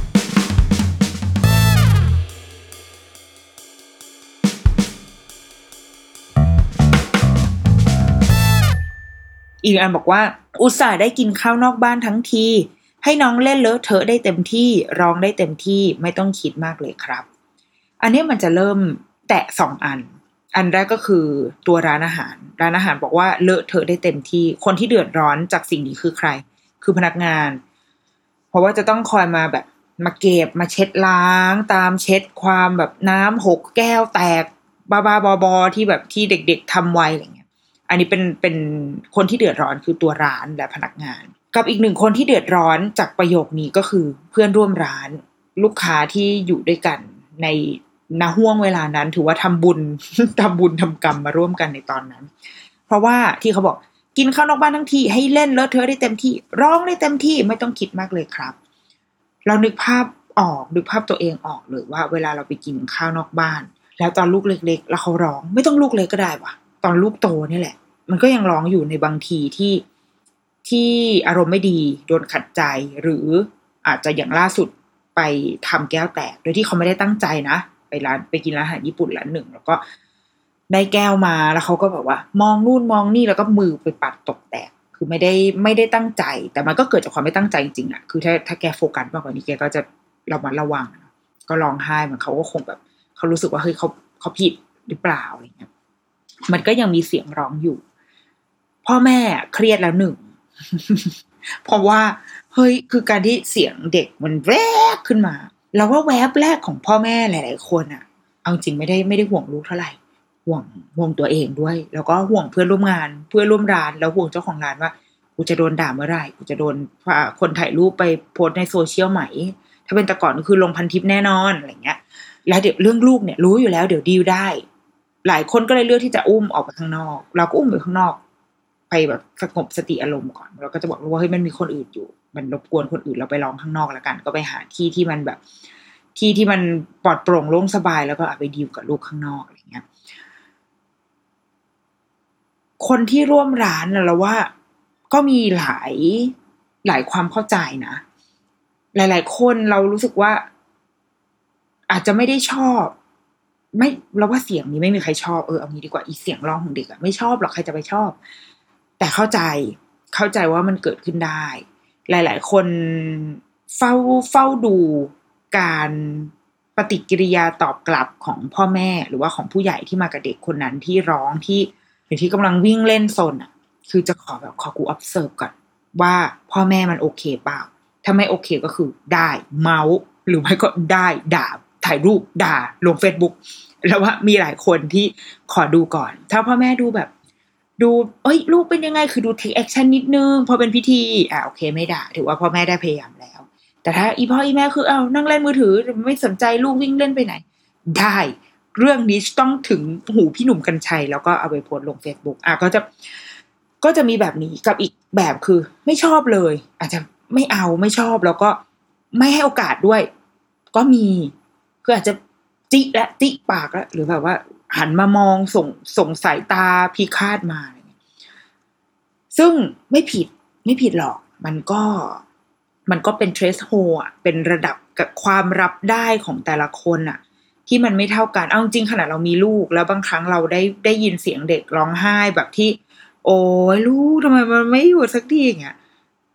อีกอันบอกว่า อุตส่าห์ได้กินข้าวนอกบ้านทั้งที ให้น้องเล่นเลอะเทอะได้เต็มที่ร้องได้เต็มที่ไม่ต้องคิดมากเลยครับ อันนี้มันจะเริ่มแตะสองอัน อันแรกก็คือตัวร้านอาหาร ร้านอาหารบอกว่าเลอะเทอะได้เต็มที่ คนที่เดือดร้อนจากสิ่งนี้คือใคร คือพนักงาน เพราะว่าจะต้องคอยมาแบบมาเก็บมาเช็ดล้าง ตามเช็ดความแบบน้ำหกแก้วแตกบ้าบ้าบอบอที่แบบที่เด็ก ๆทำไว้อะไรเงี้ย อันนี้เป็นเป็นคนที่เดือดร้อนคือตัวร้านและพนักงาน กับอีกหนึ่งคนที่เดือดร้อนจากประโยคนี้ก็คือเพื่อนร่วมร้านลูกค้าที่อยู่ด้วยกันในณห่วงเวลานั้น ถือว่าทำบุญทำบุญทำกรรมมาร่วมกันในตอนนั้น เพราะว่าที่เขาบอกกินข้าวนอกบ้านทั้งที่ให้เล่นเลอะเทอะได้เต็มที่ร้องได้เต็มที่ไม่ต้องคิดมากเลยครับ เรานึกภาพออกนึกภาพตัวเองออกเลยว่า เวลาเราไปกินข้าวนอกบ้าน แล้วตอนลูกเล็ก ๆ แล้วเขาร้อง ไม่ต้องลูกเล็กก็ได้วะตอนลูกโตนี่แหละ มันก็ยังร้องอยู่ในบางทีที่ที่อารมณ์ไม่ดีโดนขัดใจหรืออาจจะอย่างล่าสุดไปทำแก้วแตก โดยที่เขาไม่ได้ตั้งใจนะ ไปร้านไปกินร้านอาหารญี่ปุ่นร้านหนึ่ง แล้วก็ได้แก้วมาแล้วเขาก็แบบว่า มองนู่นมองนี่แล้วก็มือไปปัดตกแตก คือไม่ได้ไม่ได้ตั้งใจ แต่มันก็เกิดจากความไม่ตั้งใจจริงๆอะคือถ้าถ้าแกโฟกัสมากกว่านี้แกก็จะระมัดระวัง ก็ร้องไห้เหมือนเขาก็คงแบบเขารู้สึกว่าเฮ้ยเขาเขาผิดหรือเปล่าอะไรเงี้ยมันก็ยังมีเสียงร้องอยู่ พ่อแม่เครียดแล้วหนึ่ง เพราะว่า เฮ้ยคือการที่เสียงเด็กมันแวบขึ้นมา เราว่าแวบแรกของพ่อแม่หลาย ๆ คนอะเอาจริงไม่ได้ไม่ได้ห่วงลูกเท่าไหร่ห่วงห่วงตัวเองด้วย แล้วก็ห่วงเพื่อนร่วมงาน เพื่อนร่วมร้าน แล้วห่วงเจ้าของร้านว่ากูจะโดนด่าเมื่อไหร่กูจะโดนคนถ่ายรูปไปโพสในโซเชียลไหม ถ้าเป็นแต่ก่อนก็คือลงพันทิปแน่นอนอะไรเงี้ย แล้วเดี๋ยวเรื่องลูกเนี่ยรู้อยู่แล้วเดี๋ยวดีลได้ หลายคนก็เลยเลือกที่จะอุ้มออกไปข้างนอก เราก็อุ้มไปข้างนอก ไปแบบสงบสติอารมณ์ก่อนเราก็จะบอกลูกว่าเฮ้ยมันมีคนอื่นอยู่ มันรบกวนคนอื่นเราไปร้องข้างนอกแล้วกัน ก็ไปหาที่ที่มันแบบ ที่ที่มันปลอดโปร่งโล่งสบายแล้วก็อไปดีลกับลูกข้างนอกอะไรเงี้ยคนที่ร่วมร้านนะเราว่าก็มีหลายหลายความเข้าใจนะ หลาย ๆ คนเรารู้สึกว่า อาจจะไม่ได้ชอบ ไม่เราว่าเสียงนี้ไม่มีใครชอบเออเอางี้ดีกว่าอีเสียงร้องของเด็กอะไม่ชอบหรอกใครจะไปชอบ แต่เข้าใจเข้าใจว่ามันเกิดขึ้นได้ หลาย ๆ คนเฝ้าเฝ้าดูการปฏิกิริยาตอบกลับของพ่อแม่หรือว่าของผู้ใหญ่ที่มากับเด็กคนนั้นที่ร้องที่หรือที่กำลังวิ่งเล่นโซนอะ คือจะขอแบบขอกู observe ก่อนว่าพ่อแม่มันโอเคเปล่าถ้าไม่โอเคก็คือได้เมาส์หรือไม่ก็ได้ด่าถ่ายรูปด่าลง Facebook แล้วว่ามีหลายคนที่ขอดูก่อน ถ้าพ่อแม่ดูแบบ ดูเอ้ยลูกเป็นยังไงคือดู take action นิดนึง พอเป็นพิธีอ่าโอเคไม่ด่าถือว่าพ่อแม่ได้พยายามแล้ว แต่ถ้าอีพ่ออีแม่คือเอานั่งเล่นมือถือไม่สนใจลูกวิ่งเล่นไปไหน ได้เรื่องนี้ต้องถึงหูพี่หนุ่มกัญชัย แล้วก็เอาไปโพสลง Facebook อะก็จะก็จะมีแบบนี้กับอีกแบบคือ ไม่ชอบเลย อาจจะไม่เอาไม่ชอบแล้วก็ไม่ให้โอกาสด้วย ก็มีคืออาจจะจิและจิปากแล้วหรือแบบว่า หันมามองส่งส่งสายตาพิฆาตมาเงี้ยซึ่งไม่ผิดไม่ผิดหรอก มันก็มันก็เป็นเทรสโฮอะเป็นระดับกับความรับได้ของแต่ละคนอะ ที่มันไม่เท่ากัน เอาจริงขนาดเรามีลูก แล้วบางครั้งเราได้ได้ยินเสียงเด็กร้องไห้แบบที่ โอ้ยลูกทำไมมันไม่หยุดสักทีอย่างเงี้ย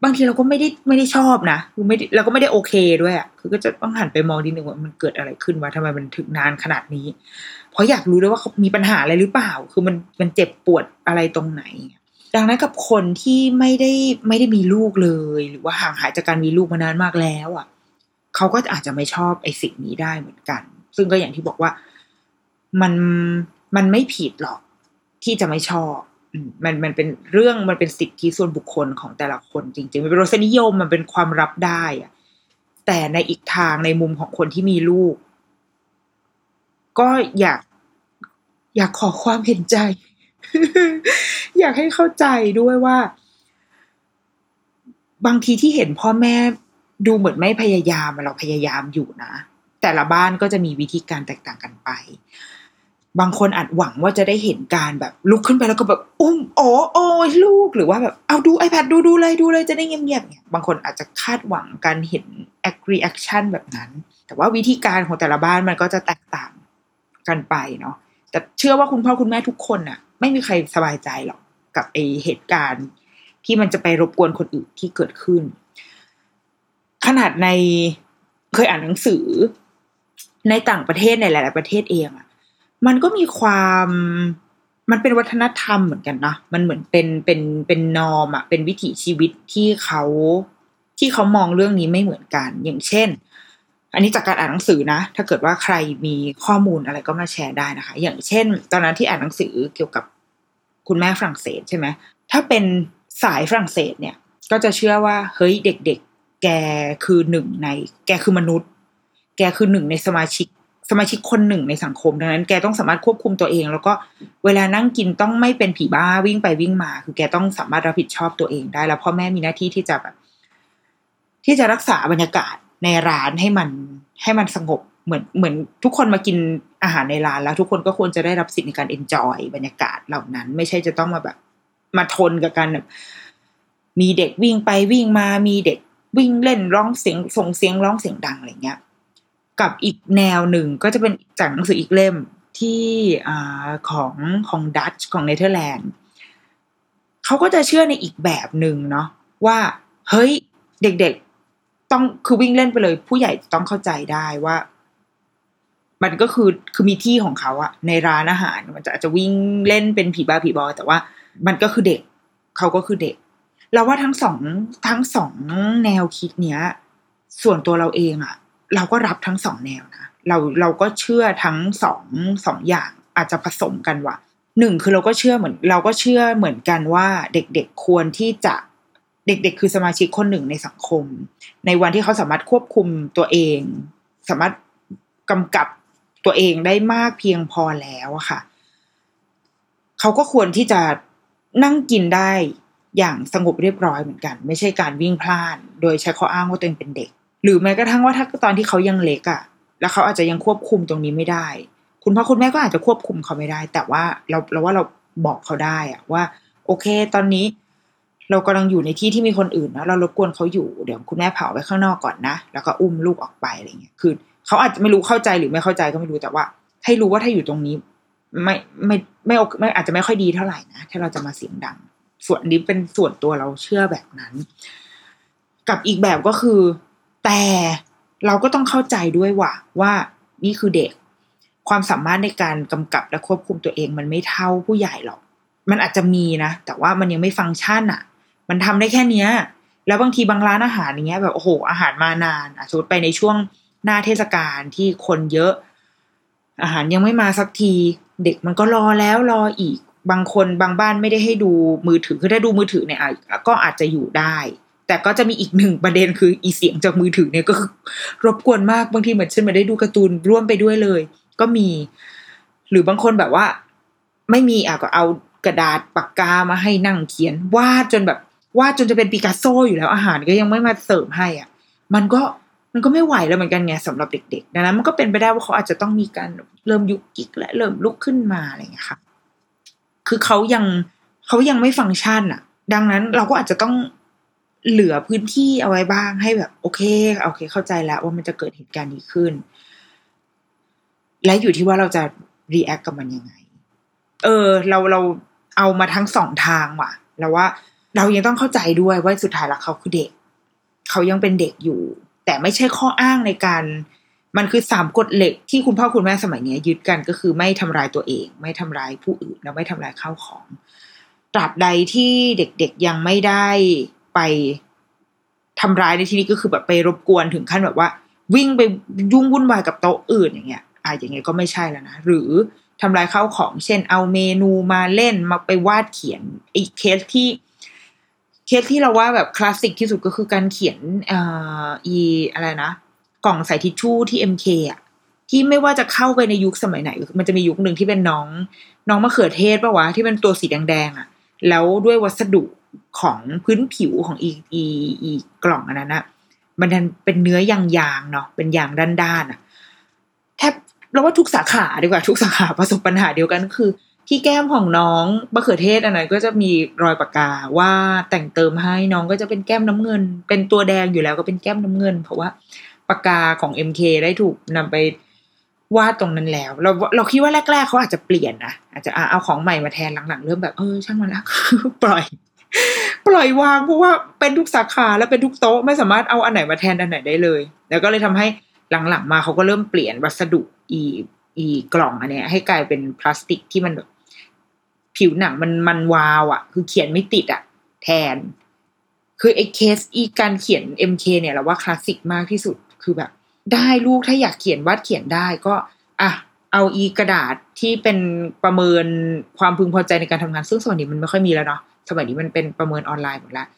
บางทีเราก็ไม่ได้ไม่ได้ชอบนะคือไม่เราก็ไม่ได้โอเคด้วยอะคือก็จะต้องหันไปมองนิดนึงว่ามันเกิดอะไรขึ้นวะทำไมมันถึงนานขนาดนี้ เพราะอยากรู้ด้วยว่าเขามีปัญหาอะไรหรือเปล่า คือมันมันเจ็บปวดอะไรตรงไหน ดังนั้นกับคนที่ไม่ได้ไม่ได้มีลูกเลย หรือว่าห่างหายจากการมีลูกมานานมากแล้วอะเขาก็อาจจะไม่ชอบไอ้สิ่งนี้ได้เหมือนกัน ซึ่งก็อย่างที่บอกว่ามันมันไม่ผิดหรอกที่จะไม่ชอบ มันมันเป็นเรื่องมันเป็นสิทธิส่วนบุคคลของแต่ละคนจริงๆมันเป็นรสนิยมมันเป็นความรับได้อะแต่ในอีกทางในมุมของคนที่มีลูก ก็อยากอยากขอความเห็นใจ อยากให้เข้าใจด้วยว่า บางทีที่เห็นพ่อแม่ดูเหมือนไม่พยายามเราพยายามอยู่นะ แต่ละบ้านก็จะมีวิธีการแตกต่างกันไป บางคนอาจหวังว่าจะได้เห็นการแบบลุกขึ้นไปแล้วก็แบบอุ้มโอ้โอ้ยลูกหรือว่าแบบเอาดู iPad ดูดูเลยดูเลยจะได้เงียบๆเนี่ยบางคนอาจจะคาดหวังการเห็น reaction แบบนั้น แต่ว่าวิธีการของแต่ละบ้านมันก็จะแตกต่างกันไปเนาะแต่เชื่อว่าคุณพ่อคุณแม่ทุกคนน่ะไม่มีใครสบายใจหรอกกับไอเหตุการณ์ ที่มันจะไปรบกวนคนอื่นที่เกิดขึ้น ขนาดในเคยอ่านหนังสือในต่างประเทศในหลาย ๆ ประเทศเองอะ มันก็มีความมันเป็นวัฒนธรรมเหมือนกันนะมันเหมือนเป็นเป็นเป็นนอมอะเป็นวิถีชีวิตที่เขาที่เขามองเรื่องนี้ไม่เหมือนกัน อย่างเช่น อันนี้จากการอ่านหนังสือนะ ถ้าเกิดว่าใครมีข้อมูลอะไรก็มาแชร์ได้นะคะ อย่างเช่น ตอนนั้นที่อ่านหนังสือเกี่ยวกับคุณแม่ฝรั่งเศสใช่ไหมถ้าเป็นสายฝรั่งเศสเนี่ย ก็จะเชื่อว่าเฮ้ยเด็ก ๆ แกคือหนึ่งใน แกคือมนุษย์ แกคือหนึ่งในสมาชิก สมาชิกคนหนึ่งในสังคมดังนั้นแกต้องสามารถควบคุมตัวเอง แล้วก็เวลานั่งกินต้องไม่เป็นผีบ้าวิ่งไปวิ่งมา คือแกต้องสามารถรับผิดชอบตัวเองได้ แล้วพ่อแม่มีหน้าที่ที่จะแบบ ที่จะรักษาบรรยากาศในร้านให้มันให้มันสงบเหมือนเหมือนทุกคนมากินอาหารในร้านแล้ว ทุกคนก็ควรจะได้รับสิทธิ์ในการเอนจอยบรรยากาศเหล่านั้น ไม่ใช่จะต้องมาแบบ มาทนกับการแบบมีเด็กวิ่งไปวิ่งมามีเด็กวิ่งเล่นร้องเสียงส่งเสียงร้องเสียงดังอะไรเงี้ย กับอีกแนวหนึ่งก็จะเป็นจากหนังสืออีกเล่มที่อของของดัตช์ของเนเธอร์แลนด์เขาก็จะเชื่อในอีกแบบหนึ่งเนาะว่าเฮ้ยเด็กๆต้องคือวิ่งเล่นไปเลย ผู้ใหญ่ต้องเข้าใจได้ว่า มันก็คือคือมีที่ของเขาอะในร้านอาหาร มันจะอาจจะวิ่งเล่นเป็นผีบ้าผีบอแต่ว่ามันก็คือเด็กเขาก็คือเด็กเราว่าทั้งสองทั้งสองแนวคิดเนี้ย ส่วนตัวเราเองอะ เราก็รับทั้งสองแนวนะเราเราก็เชื่อทั้งสองสองอย่างอาจจะผสมกันว่ะหนึ่งคือเราก็เชื่อเหมือน เราก็เชื่อเหมือนกันว่าเด็กๆควรที่จะเด็กๆ คือสมาชิกคนหนึ่งในสังคม ในวันที่เขาสามารถควบคุมตัวเอง สามารถกำกับตัวเองได้มากเพียงพอแล้วอะค่ะ เขาก็ควรที่จะนั่งกินได้อย่างสงบเรียบร้อยเหมือนกัน ไม่ใช่การวิ่งพลาด โดยใช้ข้ออ้างว่าตัวเองเป็นเด็ก หรือแม้กระทั่งว่าถ้าตอนที่เขายังเล็กอะแล้วเขาอาจจะยังควบคุมตรงนี้ไม่ได้ คุณพ่อคุณแม่ก็อาจจะควบคุมเขาไม่ได้ แต่ว่าเราเราว่าเราบอกเขาได้อะว่า โอเค ตอนนี้ เรากำลังอยู่ในที่ที่มีคนอื่นนะเรารบกวนเขาอยู่เดี๋ยวคุณแม่เผาไว้ข้างนอกก่อนนะแล้วก็อุ้มลูกออกไปอะไรเงี้ยคือเขาอาจจะไม่รู้เข้าใจหรือไม่เข้าใจก็ไม่รู้แต่ว่า ให้รู้ว่าถ้าอยู่ตรงนี้ ไม่ไม่ไม่ไม่อาจจะไม่ค่อยดีเท่าไหร่นะถ้าเราจะมาเสียงดัง ส่วนนี้เป็นส่วนตัวเราเชื่อแบบนั้น กับอีกแบบก็คือ แต่เราก็ต้องเข้าใจด้วยว่าว่านี่คือเด็ก ความสามารถในการกำกับและควบคุมตัวเองมันไม่เท่าผู้ใหญ่หรอก มันอาจจะมีนะ แต่ว่ามันยังไม่ฟังก์ชันอะ มันทำได้แค่เนี้ย แล้วบางทีบางร้านอาหารอย่างเงี้ยแบบโอ้โหอาหารมานานอะสมมติไปในช่วงหน้าเทศกาลที่คนเยอะ อาหารยังไม่มาสักที เด็กมันก็รอแล้วรออีก บางคนบางบ้านไม่ได้ให้ดูมือถือคือถ้าดูมือถือเนี่ยก็อาจจะอยู่ได้ แต่ก็จะมีอีกหนึ่งประเด็นคืออีเสียงจากมือถือเนี่ยก็รบกวนมากบางทีเหมือนฉันไม่ได้ดูการ์ตูนร่วมไปด้วยเลย ก็มี หรือบางคนแบบว่า ไม่มีอะก็เอากระดาษปากกามาให้นั่งเขียนวาดจนแบบวาดจนจะเป็นปิกัสโซอยู่แล้วอาหารก็ยังไม่มาเสิร์ฟให้อะ มันก็มันก็ไม่ไหวแล้วเหมือนกันไงสำหรับเด็กๆดังนั้นมันก็เป็นไปได้ว่าเขาอาจจะต้องมีการเริ่มยุกยิกและเริ่มลุกขึ้นมาอะไรอย่างเงี้ค่ะ คือเขายังเขายังไม่ฟังก์ชันอะ ดังนั้นเราก็อาจจะต้อง เหลือพื้นที่เอาไว้บ้างให้แบบ โอเคโอเค เข้าใจแล้วว่ามันจะเกิดเหตุการณ์นี้ขึ้น และอยู่ที่ว่าเราจะ react กับมันยังไง เออ เราเราเอามาทั้งสองทางว่ะแล้วว่าเรายังต้องเข้าใจด้วยว่าสุดท้ายแล้วเขาคือเด็ก เขายังเป็นเด็กอยู่ แต่ไม่ใช่ข้ออ้างในการ มันคือสามกฎเหล็กที่คุณพ่อคุณแม่สมัยนี้ยึดกันก็คือไม่ทำร้ายตัวเอง ไม่ทำร้ายผู้อื่น แล้วไม่ทำร้ายข้าวของ ตราบใดที่เด็กๆยังไม่ได้ ไปทำร้ายในที่นี้ก็คือแบบไปรบกวนถึงขั้นแบบว่า วิ่งไปยุ่งวุ่นวายกับโต๊ะอื่นอย่างเงี้ยอะอย่างเงี้ยก็ไม่ใช่แล้วนะหรือทำลายข้าวของ เช่น เอาเมนูมาเล่นมาไปวาดเขียนไอ้เคสที่ เคสที่เราว่าแบบคลาสสิกที่สุดก็คือการเขียนเอ่ออีอะไรนะกล่องใส่ทิชชู่ที่ MK อะที่ไม่ว่าจะเข้าไปในยุคสมัยไหน มันจะมียุคหนึ่งที่เป็นน้อง น้องมะเขือเทศปะวะที่เป็นตัวสีแดงๆอะ แล้วด้วยวัสดุ ของพื้นผิวของอีอีอีกล่องอันนั้นอะมันเป็นเนื้อยางๆเนาะเป็นยางด้านๆอะแทบเราว่าทุกสาขาดีกว่าทุกสาขาประสบปัญหาเดียวกันคือที่แก้มของน้องมะเขือเทศอันนั้นก็จะมีรอยปากกาว่าแต่งเติมให้น้องก็จะเป็นแก้มน้ำเงิน เป็นตัวแดงอยู่แล้วก็เป็นแก้มน้ำเงิน เพราะว่าปากกาของ MK ได้ถูกนำไปวาดตรงนั้นแล้ว เราเราคิดว่าแรก ๆเขาอาจจะเปลี่ยนนะอาจจะเอาของใหม่มาแทนหลังๆ เริ่มแบบเออช่างมันละปล่อย ปล่อยวางเพราะว่าเป็นทุกสาขาและเป็นทุกโต๊ะไม่สามารถเอาอันไหนมาแทนอันไหนได้เลย แล้วก็เลยทำให้หลังๆมาเขาก็เริ่มเปลี่ยนวัสดุอีอีกล่องอันเนี้ยให้กลายเป็นพลาสติกที่มันแบบผิวหนังมันมันวาวอะ่ะ คือเขียนไม่ติดอะ่ะ แทน คือไอ้เคสอีการเขียน MK เนี่ยเราว่าคลาสสิกมากที่สุดคือแบบ ได้ลูกถ้าอยากเขียนวาดเขียนได้ก็ อะเอาอีกระดาษที่เป็นประเมินความพึงพอใจในการทำงานซึ่งส่วนนี้มันไม่ค่อยมีแล้วเนาะ สมัยนี้มันเป็นประเมินออนไลน์หมดล้ว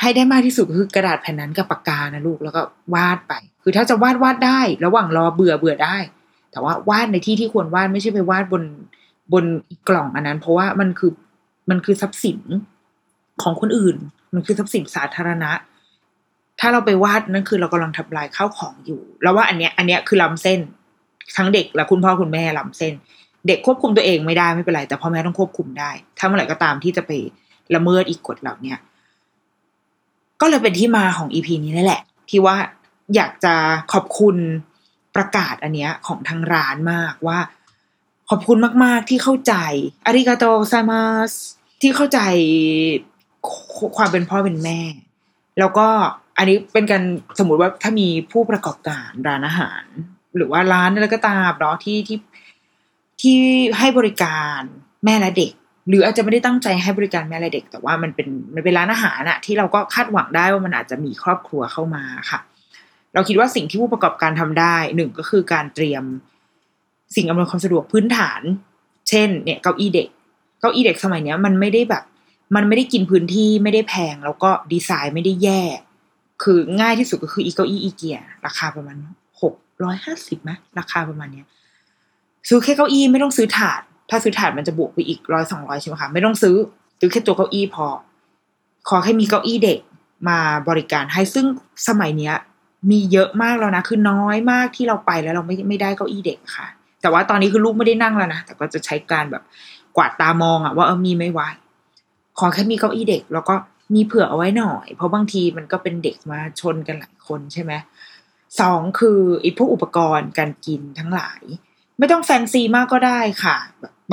ให้ได้มากที่สุดก็คือกระดาษแผ่นนั้นกับปากกานะลูกแล้วก็วาดไป คือถ้าจะวาดวาดได้ ระหว่างรอเบื่อเบื่อได้ แต่ว่าวาดในที่ที่ควรวาดไม่ใช่ไปวาดบนบนกกล่องอันนั้น เพราะว่ามันคือมันคือทรัพย์สินของคนอื่น มันคือทรัพย์สินสาธารณะ ถ้าเราไปวาดนั่นคือเรากำลังทำลายข้าวของอยู่ แล้วว่าอันเนี้ยอันเนี้ยคือล้ำเส้น ทั้งเด็กและคุณพ่อคุณแม่ล้ำเส้น เด็กควบคุมตัวเองไม่ได้ไม่เป็นไร แต่พ่อแม่ต้องควบคุมได้ ถ้าเมื่อไหร่ก็ตามที่จะไปละเมิดอีกกฎเหล่าเนี้ยก็เลยเป็นที่มาของอีพีนี้นั่นแหละ ที่ว่าอยากจะขอบคุณประกาศอันเนี้ยของทางร้านมากว่า ขอบคุณมาก ๆ ที่เข้าใจอาริกาโตไซมาสที่เข้าใจความเป็นพ่อเป็นแม่ แล้วก็อันนี้เป็นการสมมติว่าถ้ามีผู้ประกอบการร้านอาหาร หรือว่าร้านอะไรก็ตามเนาะที่ที่ ที่ให้บริการแม่และเด็ก หรืออาจจะไม่ได้ตั้งใจให้บริการแม่และเด็ก แต่ว่ามันเป็นมันเป็นร้านอาหารอะที่เราก็คาดหวังได้ว่ามันอาจจะมีครอบครัวเข้ามาค่ะ เราคิดว่าสิ่งที่ผู้ประกอบการทำได้หนึ่งก็คือการเตรียมสิ่งอำนวยความสะดวกพื้นฐาน เช่น เนี่ยเก้าอี้เด็ก เก้าอี้เด็กสมัยเนี้ยมันไม่ได้แบบ มันไม่ได้กินพื้นที่ไม่ได้แพง แล้วก็ดีไซน์ไม่ได้แย่ คือง่ายที่สุดก็คืออีเก้าอี้อีเกีย ราคาประมาณหกร้อยห้าสิบไหมราคาประมาณเนี้ย ซื้อแค่เก้าอี้ไม่ต้องซื้อถาด ถ้าซื้อถาดมันจะบวกไปอีกร้อยสองร้อยใช่ไหมคะไม่ต้องซื้อซื้อแค่ตัวเก้าอี้พอ ขอแค่มีเก้าอี้เด็กมาบริการให้ซึ่งสมัยเนี้ย มีเยอะมากแล้วนะคือน้อยมากที่เราไปแล้วเราไม่ไม่ได้เก้าอี้เด็กค่ะ แต่ว่าตอนนี้คือลูกไม่ได้นั่งแล้วนะแต่ก็จะใช้การแบบกวาดตามองอะว่าเออมีไม่ไหวขอแค่มีเก้าอี้เด็ก แล้วก็มีเผื่อเอาไว้หน่อย เพราะบางทีมันก็เป็นเด็กมาชนกันหลายคนใช่ไหมสองคือไอ้พวกอุปกรณ์การกินทั้งหลาย ไม่ต้องแฟนซีมากก็ได้ค่ะ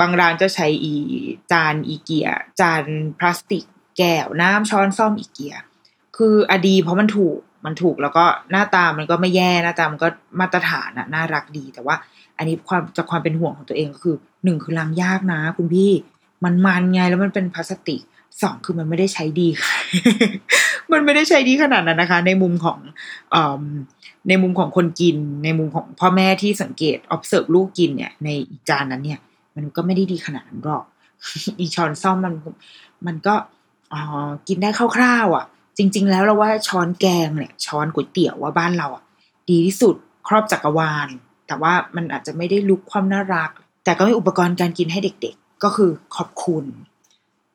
บางร้านจะใช้อีจานอีเกีย จานพลาสติก แก้วน้ำช้อนซ่อมอีเกีย คืออดีเพราะมันถูกมันถูกแล้วก็หน้าตามันก็ไม่แย่หน้าตามันก็มาตรฐานอะน่ารักดี แต่ว่า อันนี้ความจากความเป็นห่วงของตัวเองก็คือหนึ่งคือล้างยากนะ คุณพี่มันมันไงแล้วมันเป็นพลาสติก สองคือมันไม่ได้ใช้ดีค่ะ มันไม่ได้ใช้ดีขนาดนั้นนะคะ ในมุมของอในมุมของคนกิน ในมุมของพ่อแม่ที่สังเกต observe ลูกกินเนี่ย ในจานนั้นเนี่ย มันก็ไม่ได้ดีขนาดนั้นหรอก อีช้อนซ่อมมัน มันก็อ๋อกินได้คร่าวๆอะ จริง ๆ แล้วเราว่าช้อนแกงเนี่ย ช้อนก๋วยเตี๋ยวว่าบ้านเราอะ ดีที่สุดครอบจักรวาล แต่ว่ามันอาจจะไม่ได้ลุกความน่ารัก แต่ก็มีอุปกรณ์การกินให้เด็ก ๆ ก็คือขอบคุณ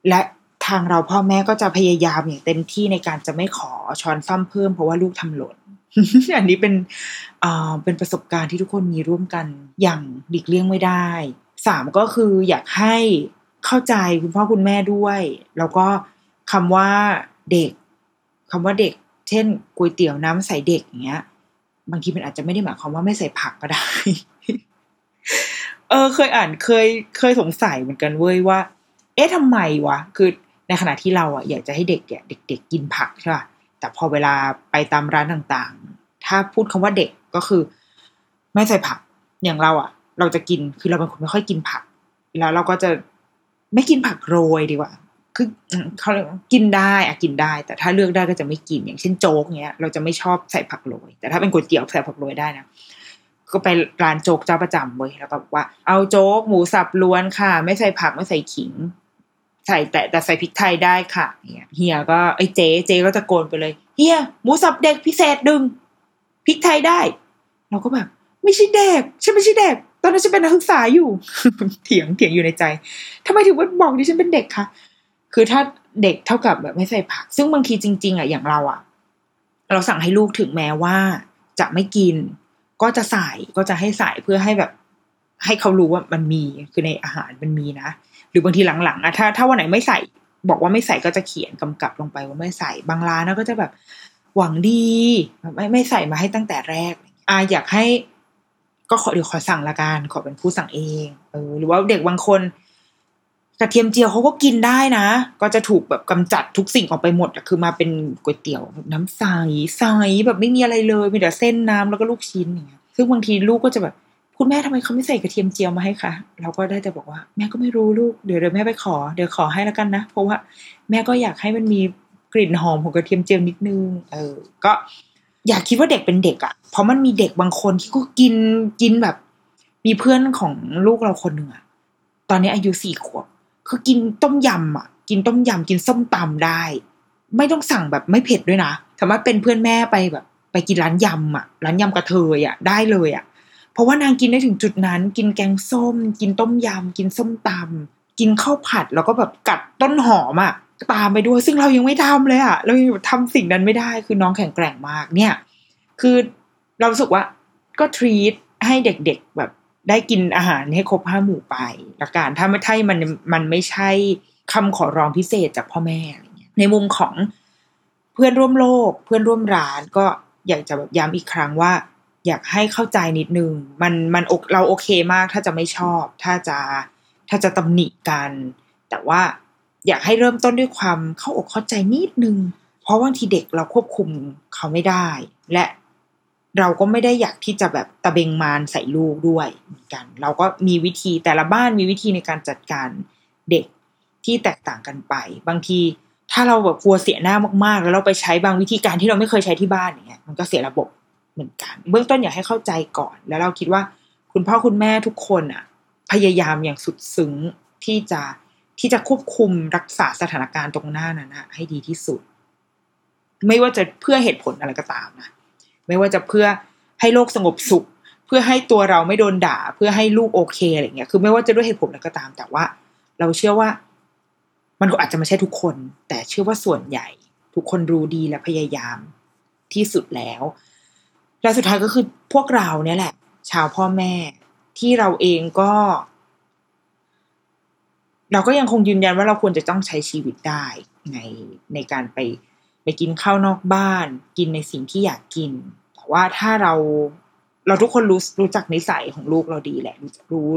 และ ทางเราพ่อแม่ก็จะพยายามอย่างเต็มที่ในการจะไม่ขอช้อนซ่อมเพิ่มเพราะว่าลูกทำหล่นอันนี้เป็นเป็นประสบการณ์ที่ทุกคนมีร่วมกันอย่างหลีกเลี่ยงไม่ได้สามก็คืออยากให้เข้าใจคุณพ่อคุณแม่ด้วย แล้วก็คำว่าเด็กคำว่าเด็ก เช่นก๋วยเตี๋ยวน้ำใส่เด็กอย่างเงี้ย บางทีมันอาจจะไม่ได้หมายความว่าไม่ใส่ผักก็ได้ เออ เคยอ่านเคยเคยสงสัยเหมือนกันเว้ยว่า เอ๊ะทำไมวะ คือ ในขณะที่เราอะอยากจะให้เด็กเนี่ยเด็ก ๆ กินผักใช่ป่ะแต่พอเวลาไปตามร้านต่างๆ ถ้าพูดคำว่าเด็กก็คือ ไม่ใส่ผักอย่างเราอะ เราจะกินคือเราเป็นคนไม่ค่อยกินผัก แล้วเราก็จะไม่กินผักโรยดีกว่า คือเขากินได้อะกินได้ แต่ถ้าเลือกได้ก็จะไม่กินอย่างเช่นโจ๊กเงี้ย เราจะไม่ชอบใส่ผักโรย แต่ถ้าเป็นก๋วยเตี๋ยวใส่ผักโรยได้นะก็ไปร้านโจ๊กเจ้าประจำเว้ยแล้วก็บอกว่าเอาโจ๊กหมูสับล้วนค่ะ ไม่ใส่ผักไม่ใส่ขิง ใส่แต่แต่ใส่พริกไทยได้ค่ะเนี่ยเฮียก็ไอ้เจ๊เจ๊ก็ตะโกนไปเลยเฮียหมูสับเด็กพิเศษดึงพริกไทยได้ เราก็แบบ ไม่ใช่เด็กฉันไม่ใช่เด็ก ตอนนั้นฉันเป็นนักศึกษาอยู่เถียงเถียงอยู่ในใจทำไมถึงว่าบอกดิฉันเป็นเด็กคะคือถ้าเด็กเท่ากับแบบไม่ใส่ผัก ซึ่งบางทีจริง ๆอะอย่างเราอะ เราสั่งให้ลูกถึงแม้ว่า จะไม่กิน ก็จะใส่ก็จะให้ใส่เพื่อให้แบบ ให้เขารู้ว่ามันมีคือในอาหารมันมีนะ หรือบางทีหลังๆอะถ้าถ้าวันไหนไม่ใส่ บอกว่าไม่ใส่ก็จะเขียนกำกับลงไปว่าไม่ใส่บางร้านนะก็จะแบบหวังดีไม่ไม่ใส่มาให้ตั้งแต่แรกอ่าอยากให้ ก็ขอเดี๋ยวขอสั่งละกันขอเป็นผู้สั่งเองเออหรือว่าเด็กบางคนกระเทียมเจียวเขาก็กินได้นะ ก็จะถูกแบบกำจัดทุกสิ่งออกไปหมดคือมาเป็นก๋วยเตี๋ยวน้ำใสใสแบบไม่มีอะไรเลยมีแต่เส้นน้ำแล้วก็ลูกชิ้นอย่างเงี้ยซึ่งบางทีลูกก็จะแบบ คุณแม่ทำไมเขาไม่ใส่กระเทียมเจียวมาให้คะเราก็ได้แต่บอกว่าแม่ก็ไม่รู้ลูกเดี๋ยวเดี๋ยวแม่ไปขอเดี๋ยวขอให้แล้วกันนะ เพราะว่าแม่ก็อยากให้มันมีกลิ่นหอมของกระเทียมเจียวนิดนึง เออ ก็อยากคิดว่าเด็กเป็นเด็กอะ่ะ เพราะมันมีเด็กบางคนที่ก็กินกินแบบ มีเพื่อนของลูกเราคนหนึ่งอะตอนนี้อายุสี่ขวบคือกินต้มยำอะ กินต้มยำกินส้มตำได้ ไม่ต้องสั่งแบบไม่เผ็ดด้วยนะสามารถเป็นเพื่อนแม่ไปแบบ ไปกินร้านยำอะ ร้านยำกระเทยอะได้เลยอะ เพราะว่านางกินได้ถึงจุดนั้น กินแกงส้ม กินต้มยำกินส้มตำกินข้าวผัดแล้วก็แบบกัดต้นหอมอะตามไปด้วยซึ่งเรายังไม่ทำเลยอะเรายังทำสิ่งนั้นไม่ได้คือน้องแข็งแกร่งมากเนี่ย คือเราสึกว่าก็ทรีตให้เด็กๆแบบได้กินอาหารให้ครบห้าหมู่ไปละกันถ้าไม่ใช่มันมันไม่ใช่คำขอร้องพิเศษจากพ่อแม่อะไรเงี้ยในมุมของเพื่อนร่วมโลก เพื่อนร่วมร้านก็อยากจะแบบย้ำอีกครั้งว่า อยากให้เข้าใจนิดนึง มันมันเราโอเคมากถ้าจะไม่ชอบ ถ้าจะถ้าจะตำหนิกัน แต่ว่าอยากให้เริ่มต้นด้วยความเข้าอกเข้าใจนิดนึง เพราะบางทีเด็กเราควบคุมเขาไม่ได้ และเราก็ไม่ได้อยากที่จะแบบตะเบงมารใส่ลูกด้วยเหมือนกัน เราก็มีวิธีแต่ละบ้านมีวิธีในการจัดการเด็กที่แตกต่างกันไป บางทีถ้าเราแบบกลัวเสียหน้ามากๆ แล้วเราไปใช้บางวิธีการที่เราไม่เคยใช้ที่บ้านอย่างเงี้ยมันก็เสียระบบ เหมือนกัน เบื้องต้นอยากให้เข้าใจก่อน แล้วเราคิดว่าคุณพ่อคุณแม่ทุกคนอะ พยายามอย่างสุดซึ้งที่จะที่จะควบคุมรักษาสถานการณ์ตรงหน้านั้นนะให้ดีที่สุด ไม่ว่าจะเพื่อเหตุผลอะไรก็ตามนะไม่ว่าจะเพื่อให้โลกสงบสุข เพื่อให้ตัวเราไม่โดนด่า เพื่อให้ลูกโอเคอะไรเงี้ยคือไม่ว่าจะด้วยเหตุผลอะไรก็ตาม แต่ว่า เราเชื่อว่า มันก็อาจจะไม่ใช่ทุกคน แต่เชื่อว่าส่วนใหญ่ ทุกคนรู้ดีและพยายามที่สุดแล้ว และสุดท้ายก็คือพวกเราเนี่ยแหละ ชาวพ่อแม่ ที่เราเองก็ เราก็ยังคงยืนยันว่าเราควรจะต้องใช้ชีวิตได้ในในการไปไปกินข้าวนอกบ้าน กินในสิ่งที่อยากกิน แต่ว่าถ้าเราเราทุกคนรู้รู้จักนิสัยของลูกเราดีแหละ รู้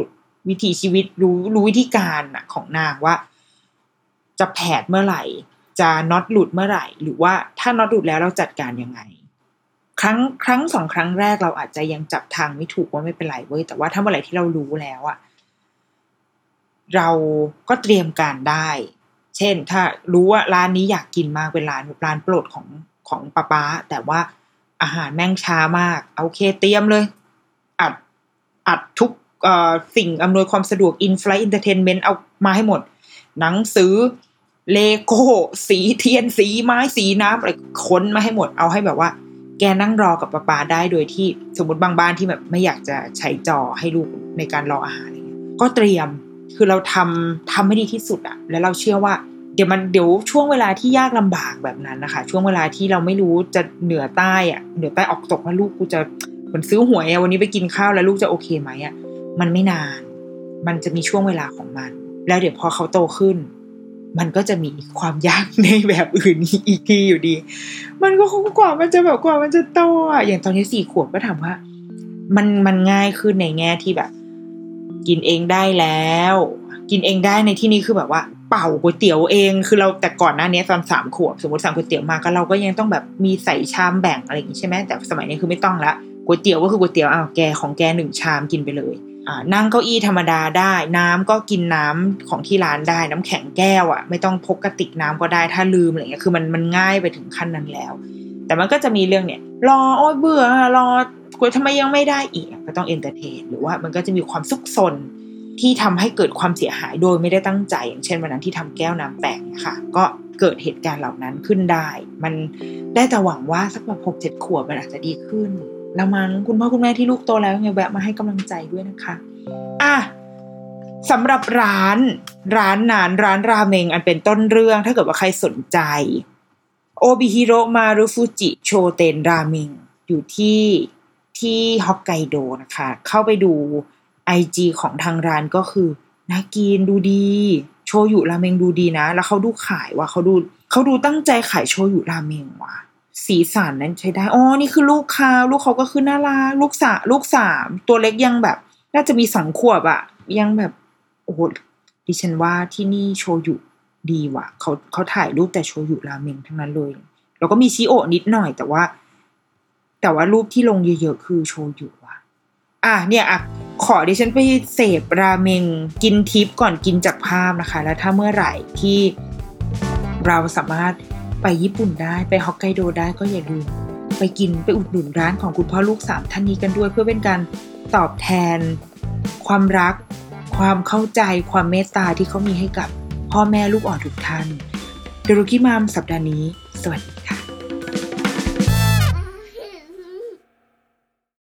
วิถีชีวิตรู้รู้วิธีการอะของนางว่า จะแผดเมื่อไหร่ จะน็อตหลุดเมื่อไหร่ หรือว่าถ้าน็อตหลุดแล้วเราจัดการยังไง ครั้งครั้งสองครั้งแรกเราอาจจะยังจับทางไม่ถูกว่าไม่เป็นไรเว้ยแต่ว่าถ้าเมื่อไหร่ที่เรารู้แล้วอะเราก็เตรียมการได้ เช่น ถ้ารู้ว่าร้านนี้อยากกินมากเป็นร้านร้านโปรดของของป้าป้า แต่ว่าอาหารแม่งช้ามากโอเคเตรียมเลย อัดอัดทุกสิ่งอำนวยความสะดวก in-flight entertainment เอามาให้หมด หนังสือเลโก้สีเทียนสีไม้สีน้ำอะไรค้นมาให้หมดเอาให้แบบว่า แกนั่งรอกับป้าปาได้โดยที่สมมติบางบ้านที่แบบไม่อยากจะใช้จอให้ลูกในการรออาหารอะไรเงี้ยก็เตรียมคือเราทำทำให้ดีที่สุดอะแล้วเราเชื่อว่าเดี๋ยวมันเดี๋ยวช่วงเวลาที่ยากลำบากแบบนั้นนะคะ ช่วงเวลาที่เราไม่รู้จะเหนือใต้อะเหนือใต้ออกตกว่าลูกกูจะเหมือนซื้อหวยวันนี้ไปกินข้าวแล้วลูกจะโอเคไหมอะมันไม่นาน มันจะมีช่วงเวลาของมัน แล้วเดี๋ยวพอเขาโตขึ้น มันก็จะมีความยากในแบบอื่นอีกทีอยู่ดี มันก็คงกว่ามันจะแบบกว่ามันจะโตอะอย่างตอนนี้สี่ขวบก็ถามว่า มันมันง่ายขึ้นในแง่ที่แบบ กินเองได้แล้ว กินเองได้ในที่นี้คือแบบว่า เป่าก๋วยเตี๋ยวเอง คือเราแต่ก่อนหน้านี้ตอนสามขวบสมมติสั่งก๋วยเตี๋ยวมาก็เราก็ยังต้องแบบมีใส่ชามแบ่งอะไรอย่างงี้ใช่ไหมแต่สมัยนี้คือไม่ต้องละก๋วยเตี๋ยวก็คือก๋วยเตี๋ยวอ้าวแกของแกหนึ่งชามกินไปเลย นั่งเก้าอี้ธรรมดาได้ น้ำก็กินน้ำของที่ร้านได้ น้ำแข็งแก้วอะ ไม่ต้องพกกระติกน้ำก็ได้ถ้าลืมอะไรเงี้ยคือมันมันง่ายไปถึงขั้นนั้นแล้ว แต่มันก็จะมีเรื่องเนี่ยรอโอ้ยเบื่อรอกวทำไมยังไม่ได้อีกก็ต้อง entertain หรือว่ามันก็จะมีความซุกซนที่ทำให้เกิดความเสียหายโดยไม่ได้ตั้งใจ อย่างเช่นวันนั้นที่ทำแก้วน้ำแตกค่ะ ก็เกิดเหตุการณ์เหล่านั้นขึ้นได้ มันได้แต่หวังว่าสักแบบหกเจ็ดขวบมันอาจจะดีขึ้น แล้วมั้งคุณพ่อคุณแม่ที่ลูกโตแล้วยังไงแวะมาให้กำลังใจด้วยนะคะอะสำหรับร้าน ร้านนานร้านราเมงอันเป็นต้นเรื่องถ้าเกิดว่าใครสนใจโอบิฮิโรมารุฟูจิโชเตนราเมงอยู่ที่ที่ฮอกไกโดนะคะ เข้าไปดูไอจีของทางร้านก็คือน่ากินดูดี โชยุราเมงดูดีนะ แล้วเขาดูขายว่าเขาดูเขาดูตั้งใจขายโชยุราเมงว่ะ สีสันนั้นใช้ได้ อ๋อ นี่คือลูกค้าลูกเขาก็คือน่ารักลูกสาลูกสามตัวเล็กยังแบบ น่าจะมีสองขวบอะยังแบบโอ้โหดิฉันว่าที่นี่โชยุดีว่ะเขาเขาถ่ายรูปแต่โชยุราเมงทั้งนั้นเลยแล้วก็มีชิโอนิดหน่อยแต่ว่า แต่ว่ารูปที่ลงเยอะๆคือโชยุว่ะ อะเนี่ยอะขอดิฉันไปเสพราเมงกินทิปก่อนกินจากภาพนะคะ แล้วถ้าเมื่อไหร่ที่เราสามารถ ไปญี่ปุ่นได้ไปฮอกไกโดได้ก็อย่าลืมไปกินไปอุดหนุนร้านของคุณพ่อลูกสามท่านนี้กันด้วย เพื่อเป็นการตอบแทน ความรัก ความเข้าใจความเมตตาที่เขามีให้กับพ่อแม่ลูกอ่อนทุกท่านเดรุกิมามสัปดาห์นี้ สวัสดี